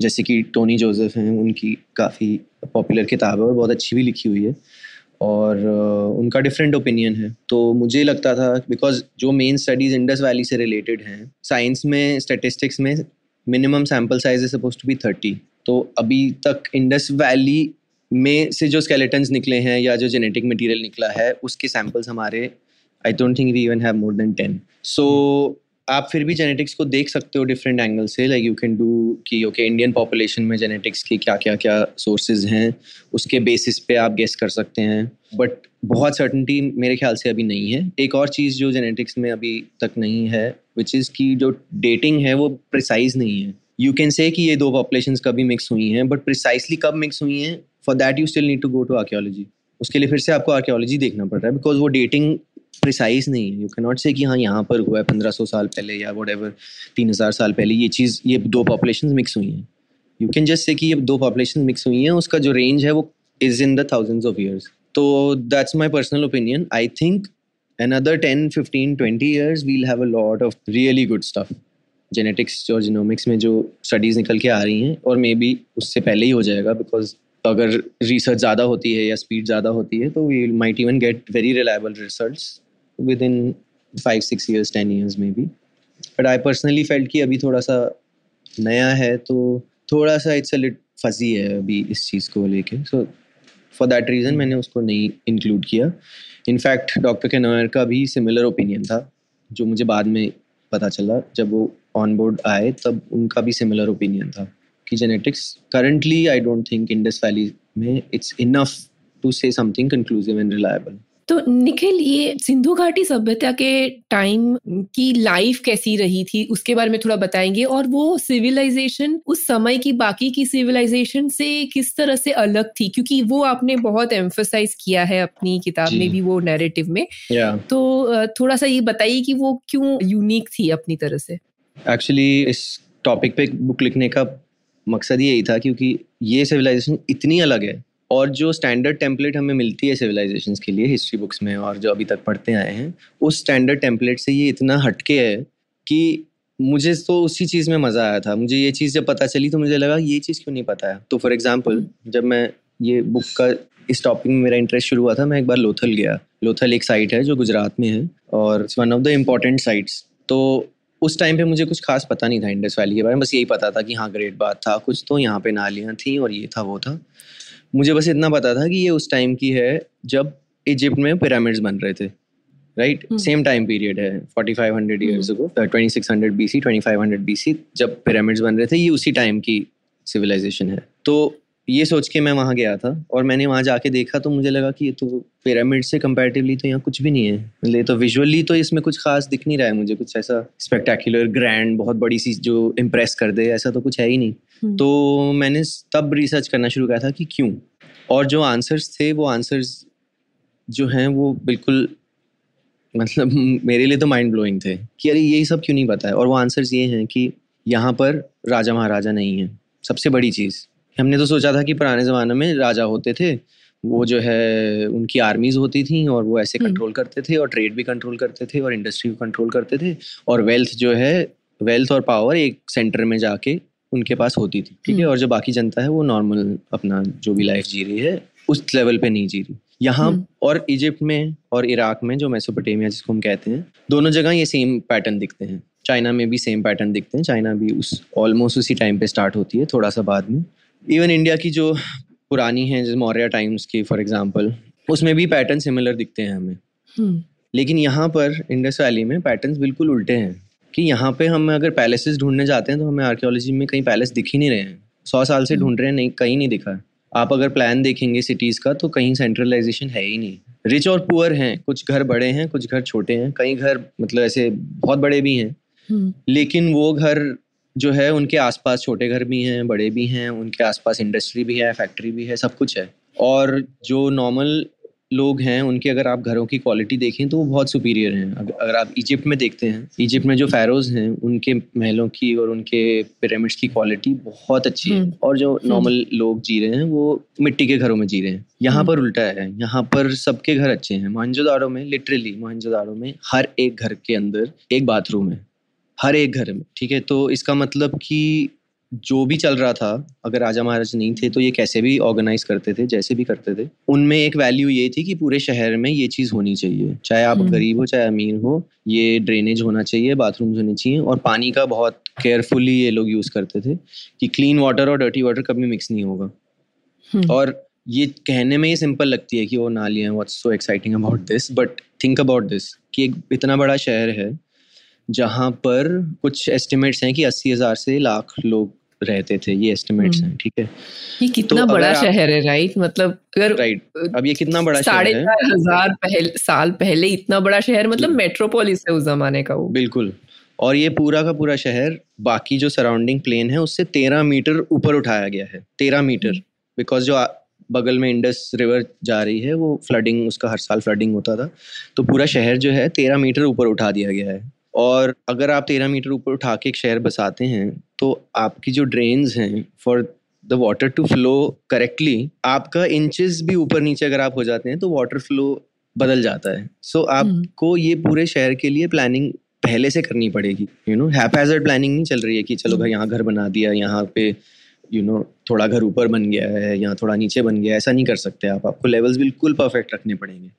जैसे कि टोनी जोसेफ हैं, उनकी काफ़ी पॉपुलर किताब है और बहुत अच्छी भी लिखी हुई है। और उनका डिफरेंट ओपिनियन है। तो मुझे लगता था बिकॉज़ जो मेन स्टडीज़ इंडस वैली से रिलेटेड हैं साइंस में स्टेटिस्टिक्स में minimum sample size is suppose to be thirty तो अभी तक इंडस वैली में से जो स्केलेटन्स निकले हैं, या जो जेनेटिक मटेरियल निकला है, उसके सैम्पल्स हमारे I don't think we even have more than ten so आप फिर भी जेनेटिक्स को देख सकते हो डिफरेंट एंगल से लाइक यू कैन डू कि ओके इंडियन पॉपुलेशन में जेनेटिक्स के क्या क्या क्या सोर्सेज हैं, उसके बेसिस पे आप गेस कर सकते हैं। बट बहुत सर्टनटी मेरे ख्याल से अभी नहीं है। एक और चीज़ जो जेनेटिक्स में अभी तक नहीं है विच इज़ की जो डेटिंग है, वो प्रिसाइज नहीं है। यू कैन से कि ये दो पॉपुलेशन कभी मिक्स हुई हैं बट प्रिसाइसली कब मिक्स हुई हैं for that you still need to go to archaeology उसके लिए फिर से आपको आर्क्योलॉजी देखना पड़ रहा है बिकॉज़ वो डेटिंग प्रिसाइज नहीं. है यू कैन नॉट से कि हाँ यहाँ पर हुआ है पंद्रह सौ साल पहले या वट एवर तीन हज़ार साल पहले. ये चीज़, ये दो पॉपुलेशन मिक्स हुई हैं. यू कैन जस्ट से कि ये दो पॉपुलेशन मिक्स हुई हैं, उसका जो रेंज है वो is in the thousands of years तो that's my personal opinion I think another 10 15 20 years we'll have a lot of really good stuff. Genetics और जिनोमिक्स में जो स्टडीज़ निकल के आ रही हैं, और मे बी उससे पहले ही हो जाएगा बिकॉज़ अगर रिसर्च ज़्यादा होती है या स्पीड ज़्यादा होती है तो we might even get very reliable result within five six years ten years में भी बट आई पर्सनली फेल्ट कि अभी थोड़ा सा नया है तो थोड़ा सा इट्स लिट फजी है अभी इस चीज़ को लेके। सो फॉर दैट रीज़न मैंने उसको नहीं इंक्लूड किया। इनफैक्ट डॉक्टर के नोयर का भी सिमिलर ओपिनियन था, जो मुझे बाद में पता चला। जब वो ऑन बोर्ड आए, तब उनका भी सिमिलर ओपिनियन था कि genetics currently I don't think Indus valley में it's enough to say something conclusive and reliable तो निखिल ये सिंधु घाटी सभ्यता के टाइम की लाइफ कैसी रही थी उसके बारे में थोड़ा बताएँगे। और वो सिविलाइजेशन उस समय की बाकी की सिविलाइजेशन से किस तरह से अलग थी? क्योंकि वो आपने बहुत एम्फोसाइज किया है अपनी किताब में भी वो नैरेटिव में। Yeah. तो थोड़ा सा ये बताइए कि वो क्यों यूनिक थी अपनी तरह से? एक्चुअली इस टॉपिक पे बुक लिखने का मकसद यही था क्योंकि ये सिविलाइजेशन इतनी अलग है। और जो स्टैंडर्ड टेम्पलेट हमें मिलती है सिविलाइजेशन के लिए हिस्ट्री बुक्स में और जो अभी तक पढ़ते आए हैं, उस स्टैंडर्ड टेम्पलेट से ये इतना हटके है कि मुझे तो उसी चीज़ में मज़ा आया था। मुझे ये चीज़ जब पता चली तो मुझे लगा, ये चीज़ क्यों नहीं पता है? तो फॉर एग्ज़ाम्पल जब मैं ये बुक का, इस टॉपिक में मेरा इंटरेस्ट शुरू हुआ था, मैं एक बार लोथल गया। लोथल एक साइट है जो गुजरात में है और it's one of the important sites तो उस टाइम पे मुझे कुछ खास पता नहीं था इंडस वैली के बारे में, बस यही पता था कि हाँ ग्रेट बात था, कुछ तो यहाँ पे नालियाँ थी और ये था, वो था। मुझे बस इतना पता था कि ये उस टाइम की है जब इजिप्ट में पिरामिड्स बन रहे थे राइट सेम टाइम पीरियड है फोर्टी फाइव हंड्रेड ईयर्स को twenty six hundred B C twenty five hundred B C जब पिरामिड्स बन रहे थे ये उसी टाइम की सिविलाइजेशन है। तो ये सोच के मैं वहाँ गया था और मैंने वहाँ जाके देखा तो मुझे लगा कि ये तो पिरामिड से कंपैरेटिवली तो यहाँ कुछ भी नहीं है। मतलब तो विजुअली तो इसमें कुछ खास दिख नहीं रहा है मुझे कुछ ऐसा स्पेक्टेकुलर ग्रैंड बहुत बड़ी सी जो इम्प्रेस कर दे ऐसा तो कुछ है ही नहीं। तो मैंने तब रिसर्च करना शुरू किया था कि क्यों? और जो आंसर्स थे वो आंसर्स जो हैं वो बिल्कुल मतलब मेरे लिए तो माइंड ब्लोइंग थे कि अरे यही सब क्यों नहीं पता है? और वो आंसर्स ये हैं कि यहाँ पर राजा महाराजा नहीं है। सबसे बड़ी चीज़। हमने तो सोचा था कि पुराने ज़माने में राजा होते थे वो जो है उनकी आर्मीज होती थी और वो ऐसे कंट्रोल हम्म। करते थे और ट्रेड भी कंट्रोल करते थे और इंडस्ट्री भी कंट्रोल करते थे और वेल्थ जो है वेल्थ और पावर एक सेंटर में जाके उनके पास होती थी ठीक है? हम्म। और जो बाकी जनता है वो नॉर्मल अपना जो भी लाइफ जी रही है उस लेवल पे नहीं जी रही। यहाँ हम्म। और इजिप्ट में और इराक में जो मेसोपोटेमिया जिसको हम कहते हैं दोनों जगह ये सेम पैटर्न दिखते हैं। चाइना में भी सेम पैटर्न दिखते हैं। चाइना भी उस ऑलमोस्ट उसी टाइम पे स्टार्ट होती है थोड़ा सा बाद में। इवन इंडिया की जो पुरानी है जैसे मौर्य टाइम्स की फॉर एग्ज़ाम्पल उसमें भी पैटर्न सिमिलर दिखते हैं हमें। हम्म। लेकिन यहाँ पर इंडस वैली में पैटर्न बिल्कुल उल्टे हैं। कि यहाँ पे हम अगर पैलेसेस ढूँढने जाते हैं तो हमें आर्कियोलॉजी में कहीं पैलेस दिख ही नहीं रहे हैं। सौ साल से। ढूंढ रहे हैं नहीं कहीं नहीं दिखा। है आप अगर प्लान देखेंगे सिटीज़ का तो कहीं सेंट्रलाइजेशन है ही नहीं। रिच और पुअर हैं कुछ घर बड़े हैं कुछ घर छोटे हैं कई घर मतलब ऐसे बहुत बड़े भी हैं। हम्म, लेकिन वो घर जो है उनके आसपास छोटे घर भी हैं बड़े भी हैं उनके आसपास इंडस्ट्री भी है फैक्ट्री भी है सब कुछ है। और जो नॉर्मल लोग हैं उनके अगर आप घरों की क्वालिटी देखें तो वो बहुत सुपीरियर हैं। अगर आप इजिप्ट में देखते हैं इजिप्ट में जो फ़ैरोज़ हैं उनके महलों की और उनके पिरामिड्स की क्वालिटी बहुत अच्छी है। हम्म। और जो नॉर्मल लोग जी रहे हैं वो मिट्टी के घरों में जी रहे हैं। यहाँ हम्म। पर उल्टा है यहाँ पर सबके घर अच्छे हैं। मोहनजोदाड़ो में लिटरली मोहनजोदाड़ो में हर एक घर के अंदर एक बाथरूम है हर एक घर में ठीक है? तो इसका मतलब कि जो भी चल रहा था अगर राजा महाराज नहीं थे तो ये कैसे भी ऑर्गेनाइज करते थे जैसे भी करते थे उनमें एक वैल्यू ये थी कि पूरे शहर में ये चीज़ होनी चाहिए। चाहे आप हम्म। गरीब हो चाहे अमीर हो ये ड्रेनेज होना चाहिए बाथरूम्स होने चाहिए और पानी का बहुत केयरफुली ये लोग यूज़ करते थे कि क्लीन वाटर और डर्टी वाटर कभी मिक्स नहीं होगा। हम्म, और ये कहने में ये सिंपल लगती है कि वो नालियाँ what's so exciting about this but think about this कि एक इतना बड़ा शहर है जहाँ पर कुछ एस्टिमेट्स हैं कि अस्सी हज़ार से लाख लोग रहते थे ये एस्टिमेट्स हम्म। हैं ठीक है? ये कितना तो बड़ा शहर है राइट मतलब अगर राइट अब ये कितना बड़ा साढ़े शहर है? चार हज़ार पहले साल पहले इतना बड़ा शहर मतलब मेट्रोपोलिस है उस जमाने का वो। बिल्कुल। और ये पूरा का पूरा शहर बाकी जो सराउंडिंग प्लेन है उससे तेरह मीटर ऊपर उठाया गया है तेरह मीटर। हम्म। बिकॉज़ जो बगल में इंडस रिवर जा रही है वो फ्लडिंग उसका हर साल फ्लडिंग होता था। तो पूरा शहर जो है तेरह मीटर ऊपर उठा दिया गया है। और अगर आप तेरह मीटर ऊपर उठा के एक शहर बसाते हैं तो आपकी जो ड्रेन्स हैं for the water to flow correctly आपका इंचेस भी ऊपर नीचे अगर आप हो जाते हैं तो वाटर फ्लो बदल जाता है। सो so, आपको ये पूरे शहर के लिए प्लानिंग पहले से करनी पड़ेगी यू नो हैपैजर्ड प्लानिंग नहीं चल रही है कि चलो भाई यहाँ घर बना दिया यहाँ पे यू you नो know, थोड़ा घर ऊपर बन गया है यहाँ थोड़ा नीचे बन गया है ऐसा नहीं कर सकते आप। आपको लेवल्स बिल्कुल परफेक्ट रखने पड़ेंगे।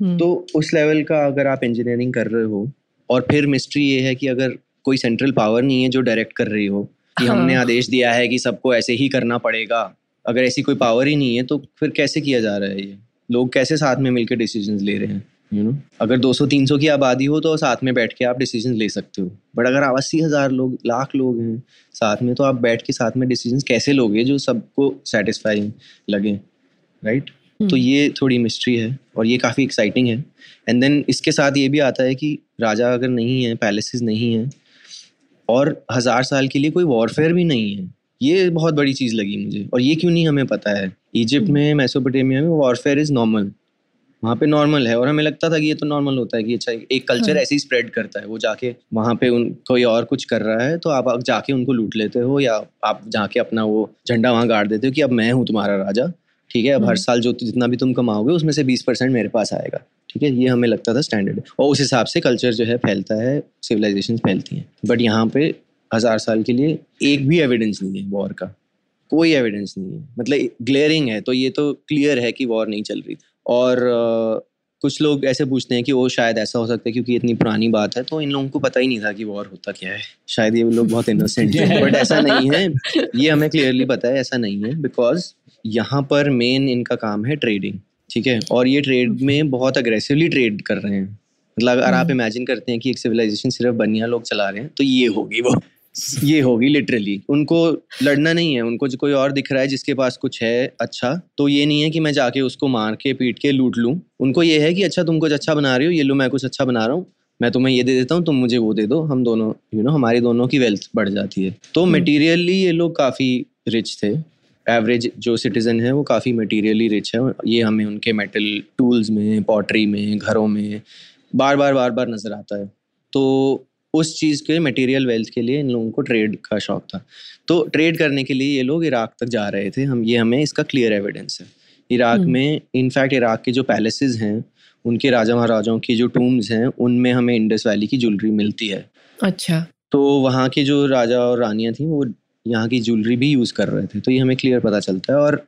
हम्म, तो उस लेवल का अगर आप इंजीनियरिंग कर रहे हो और फिर मिस्ट्री ये है कि अगर कोई सेंट्रल पावर नहीं है जो डायरेक्ट कर रही हो कि हाँ। हमने आदेश दिया है कि सबको ऐसे ही करना पड़ेगा अगर ऐसी कोई पावर ही नहीं है तो फिर कैसे किया जा रहा है ये? लोग कैसे साथ में मिलकर डिसीज़न ले रहे हैं यू you नो know? अगर 200-300 की आबादी हो तो साथ में बैठ के आप डिसीज़न ले सकते हो। बट अगर आप अस्सी हज़ार लोग लाख लोग हैं साथ में तो आप बैठ के साथ में डिसीज़न कैसे लोगे जो सबको सेटिस्फाइंग लगे राइट हम्म, तो ये थोड़ी मिस्ट्री है और ये काफ़ी एक्साइटिंग है। एंड देन इसके साथ ये भी आता है कि राजा अगर नहीं है पैलेसेस नहीं है और हज़ार साल के लिए कोई वॉरफेयर भी नहीं है ये बहुत बड़ी चीज़ लगी मुझे और ये क्यों नहीं हमें पता है? इजिप्ट में मैसोपोटामिया में वॉरफेयर इज़ नॉर्मल वहाँ पे नॉर्मल है और हमें लगता था कि ये तो नॉर्मल होता है कि अच्छा एक कल्चर हाँ। ऐसे ही स्प्रेड करता है वो जाके वहाँ पे उन कोई और कुछ कर रहा है तो आप जाके उनको लूट लेते हो या आप जाके अपना वो झंडा वहाँ गाड़ देते हो कि अब मैं हूँ तुम्हारा राजा। ठीक है? अब हर हम्म। साल जो जितना भी तुम कमाओगे उसमें से बीस परसेंट मेरे पास आएगा। ठीक है? ये हमें लगता था स्टैंडर्ड और उस हिसाब से कल्चर जो है फैलता है सिविलाइजेशन फैलती हैं। बट यहाँ पे हज़ार साल के लिए एक भी एविडेंस नहीं है वॉर का। कोई एविडेंस नहीं है। मतलब ग्लेयरिंग है तो ये तो क्लियर है कि वॉर नहीं चल रही। और कुछ लोग ऐसे पूछते हैं कि वो शायद ऐसा हो सकता है क्योंकि इतनी पुरानी बात है तो इन लोगों को पता ही नहीं था कि वॉर होता क्या है। शायद ये लोग बहुत इनोसेंट हैं। बट ऐसा नहीं है। ये हमें क्लियरली पता है ऐसा नहीं है। बिकॉज़ यहाँ पर मेन इनका काम है ट्रेडिंग ठीक है? और ये ट्रेड में बहुत अग्रेसिवली ट्रेड कर रहे हैं। मतलब अगर आप। इमेजिन करते हैं कि एक सिविलाइजेशन सिर्फ़ बनिया लोग चला रहे हैं तो ये होगी वो। ये होगी लिटरली उनको लड़ना नहीं है उनको जो कोई और दिख रहा है जिसके पास कुछ है अच्छा तो ये नहीं है कि मैं जाके उसको मार के पीट के लूट लूँ। उनको ये है कि अच्छा तुम कुछ अच्छा बना रही हो ये लो मैं कुछ अच्छा बना रहा हूँ मैं तुम्हें ये दे देता हूँ तुम मुझे वो दे दो हम दोनों यू you नो know, हमारी दोनों की वेल्थ बढ़ जाती है। तो। मटेरियली ये लोग काफ़ी रिच थे। एवरेज जो सिटीजन है वो काफ़ी मटेरियली रिच है। ये हमें उनके मेटल टूल्स में पॉटरी में घरों में बार बार बार बार नज़र आता है। तो उस चीज़ के मटेरियल वेल्थ के लिए इन लोगों को ट्रेड का शौक था। तो ट्रेड करने के लिए ये लोग इराक तक जा रहे थे। हम ये हमें इसका क्लियर एविडेंस है। इराक हम्म। में इनफैक्ट इराक के जो पैलेसेस हैं उनके राजा महाराजाओं की जो टूम्स हैं उनमें हमें इंडस वैली की ज्वेलरी मिलती है। अच्छा। तो वहाँ के जो राजा और रानियाँ थी वो यहाँ की ज्वेलरी भी यूज़ कर रहे थे तो ये हमें क्लियर पता चलता है और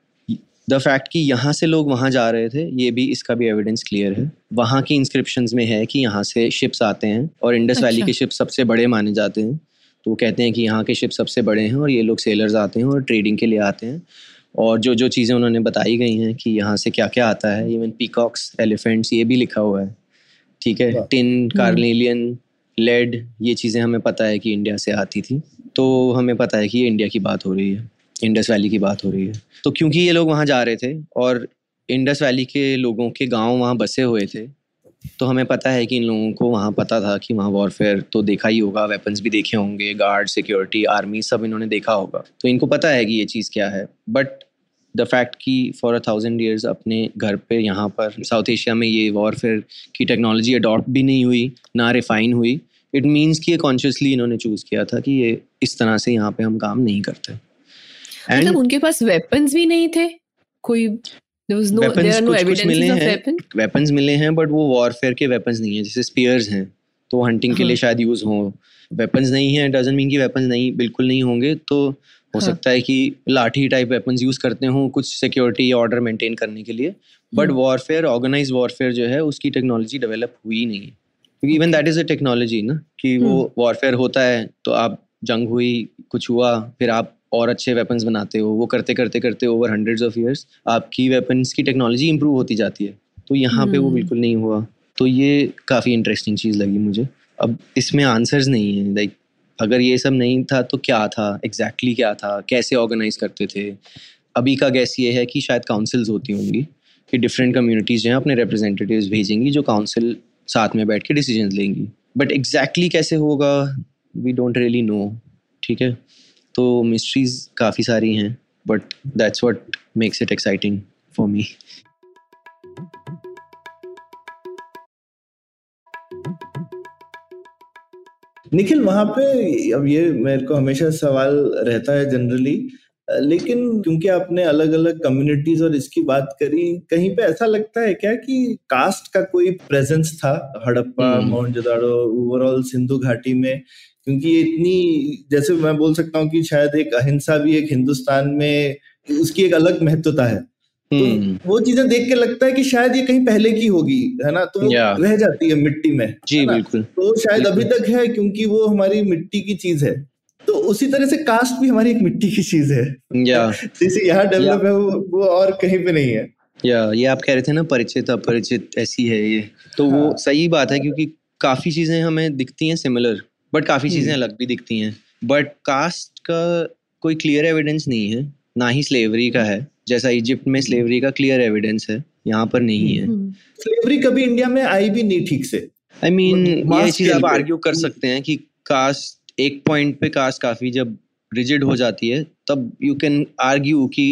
द फैक्ट कि यहाँ से लोग वहाँ जा रहे थे ये भी इसका भी एविडेंस क्लियर है। वहाँ की इंस्क्रिप्शंस में है कि यहाँ से शिप्स आते हैं और इंडस अच्छा। वैली। के शिप्स सबसे बड़े माने जाते हैं। तो वो कहते हैं कि यहाँ के शिप सबसे बड़े हैं और ये लोग सेलर्स आते हैं और ट्रेडिंग के लिए आते हैं। और जो जो चीज़ें उन्होंने बताई गई हैं कि यहाँ से क्या क्या आता है इवन पीकॉक्स एलिफेंट्स ये भी लिखा हुआ है। ठीक है? टिन कार्नेलियन लेड ये चीज़ें हमें पता है कि इंडिया से आती थी। तो हमें पता है कि ये इंडिया की बात हो रही है इंडस वैली की बात हो रही है। तो क्योंकि ये लोग वहाँ जा रहे थे और इंडस वैली के लोगों के गाँव वहाँ बसे हुए थे तो हमें पता है कि इन लोगों को वहाँ पता था कि वहाँ वॉरफेयर तो देखा ही होगा वेपन्स भी देखे होंगे गार्ड सिक्योरिटी आर्मी सब इन्होंने देखा होगा। तो इनको पता है कि ये चीज़ क्या है। बट द फैक्ट कि फॉर अ थाउज़ेंड ईयर्स अपने घर पे यहाँ पर साउथ एशिया में ये वॉरफेयर की टेक्नोलॉजी अडॉप्ट भी नहीं हुई, ना रिफाइन हुई इट मीन्स कि ये कॉन्शियसली इन्होंने चूज़ किया था कि ये इस तरह से यहाँ पे हम काम नहीं करते। मतलब उनके पास वेपन्स भी नहीं थे? कोई वेपन्स मिले हैं। बट वो वॉरफेयर के वेपन्स नहीं है जैसे स्पीयर्स हैं तो हंटिंग के लिए हाँ। शायद यूज़ हो। वेपन्स नहीं है डजन मीन की वेपन्स नहीं बिल्कुल नहीं होंगे तो हो हाँ. सकता है कि लाठी टाइप वेपन्स यूज़ करते हो कुछ सिक्योरिटी ऑर्डर मेंटेन करने के लिए बट वॉरफेयर ऑर्गेनाइज वॉरफेयर जो है उसकी टेक्नोलॉजी डेवलप हुई नहीं क्योंकि even that is a technology ना कि वो वॉरफेयर हम्म। होता है तो आप जंग हुई कुछ हुआ फिर आप और अच्छे वेपन्स बनाते हो वो करते करते करते ओवर हंड्रेड्स ऑफ़ ईयर्स आपकी वेपन्स की टेक्नोलॉजी इंप्रूव होती जाती है। तो यहाँ पे वो हम्म। बिल्कुल नहीं हुआ। तो ये काफ़ी इंटरेस्टिंग चीज़ लगी मुझे। अब इसमें आंसर्स नहीं है लाइक अगर ये सब नहीं था तो क्या था? एग्जैक्टली exactly क्या था? कैसे ऑर्गेनाइज करते थे? अभी का गैस ये है कि शायद काउंसिल्स होती होंगी कि डिफरेंट कम्युनिटीज़ जो हैं अपने रिप्रेजेंटेटिव्स भेजेंगी जो काउंसिल साथ में बैठ के डिसीज़न लेंगी। बट एग्जैक्टली exactly कैसे होगा वी डोंट रियली नो ठीक है? तो मिस्ट्रीज काफ़ी सारी हैं but that's what makes it exciting for me Nikhil, वहाँ पे अब ये मेरे को हमेशा सवाल रहता है जनरली लेकिन क्योंकि आपने अलग अलग कम्युनिटीज और इसकी बात करी कहीं पे ऐसा लगता है क्या कि कास्ट का कोई प्रेजेंस था हड़प्पा। मोहनजोदाड़ो ओवरऑल सिंधु घाटी में? क्योंकि ये इतनी जैसे मैं बोल सकता हूँ कि शायद एक अहिंसा भी एक हिंदुस्तान में उसकी एक अलग महत्वता है। तो हम्म। वो चीज़ें देख के लगता है कि शायद ये कहीं पहले की होगी है ना? तो रह जाती है मिट्टी में जी बिल्कुल। तो शायद अभी तक है क्योंकि वो हमारी मिट्टी की चीज़ है। तो उसी तरह से कास्ट भी हमारी एक मिट्टी की चीज़ है। जैसे यहाँ डेवलप है वो, वो और कहीं पे नहीं है। या ये आप कह रहे थे ना परिचित अपरिचित ऐसी है ये। तो हाँ. वो सही बात है क्योंकि काफ़ी चीज़ें हमें दिखती हैं सिमिलर बट काफ़ी चीज़ें हम्म। अलग भी दिखती हैं। बट कास्ट का कोई क्लियर एविडेंस नहीं है ना ही स्लेवरी का है। जैसा इजिप्ट में स्लेवरी का क्लियर एविडेंस है यहाँ पर नहीं है। Slavery hmm. कभी इंडिया में आई भी नहीं ठीक से। आई I मीन mean, ये चीज़ आप आर्ग्यू कर सकते हैं कि कास्ट एक पॉइंट पे कास्ट काफ़ी जब रिजिड हो जाती है तब यू कैन आर्ग्यू कि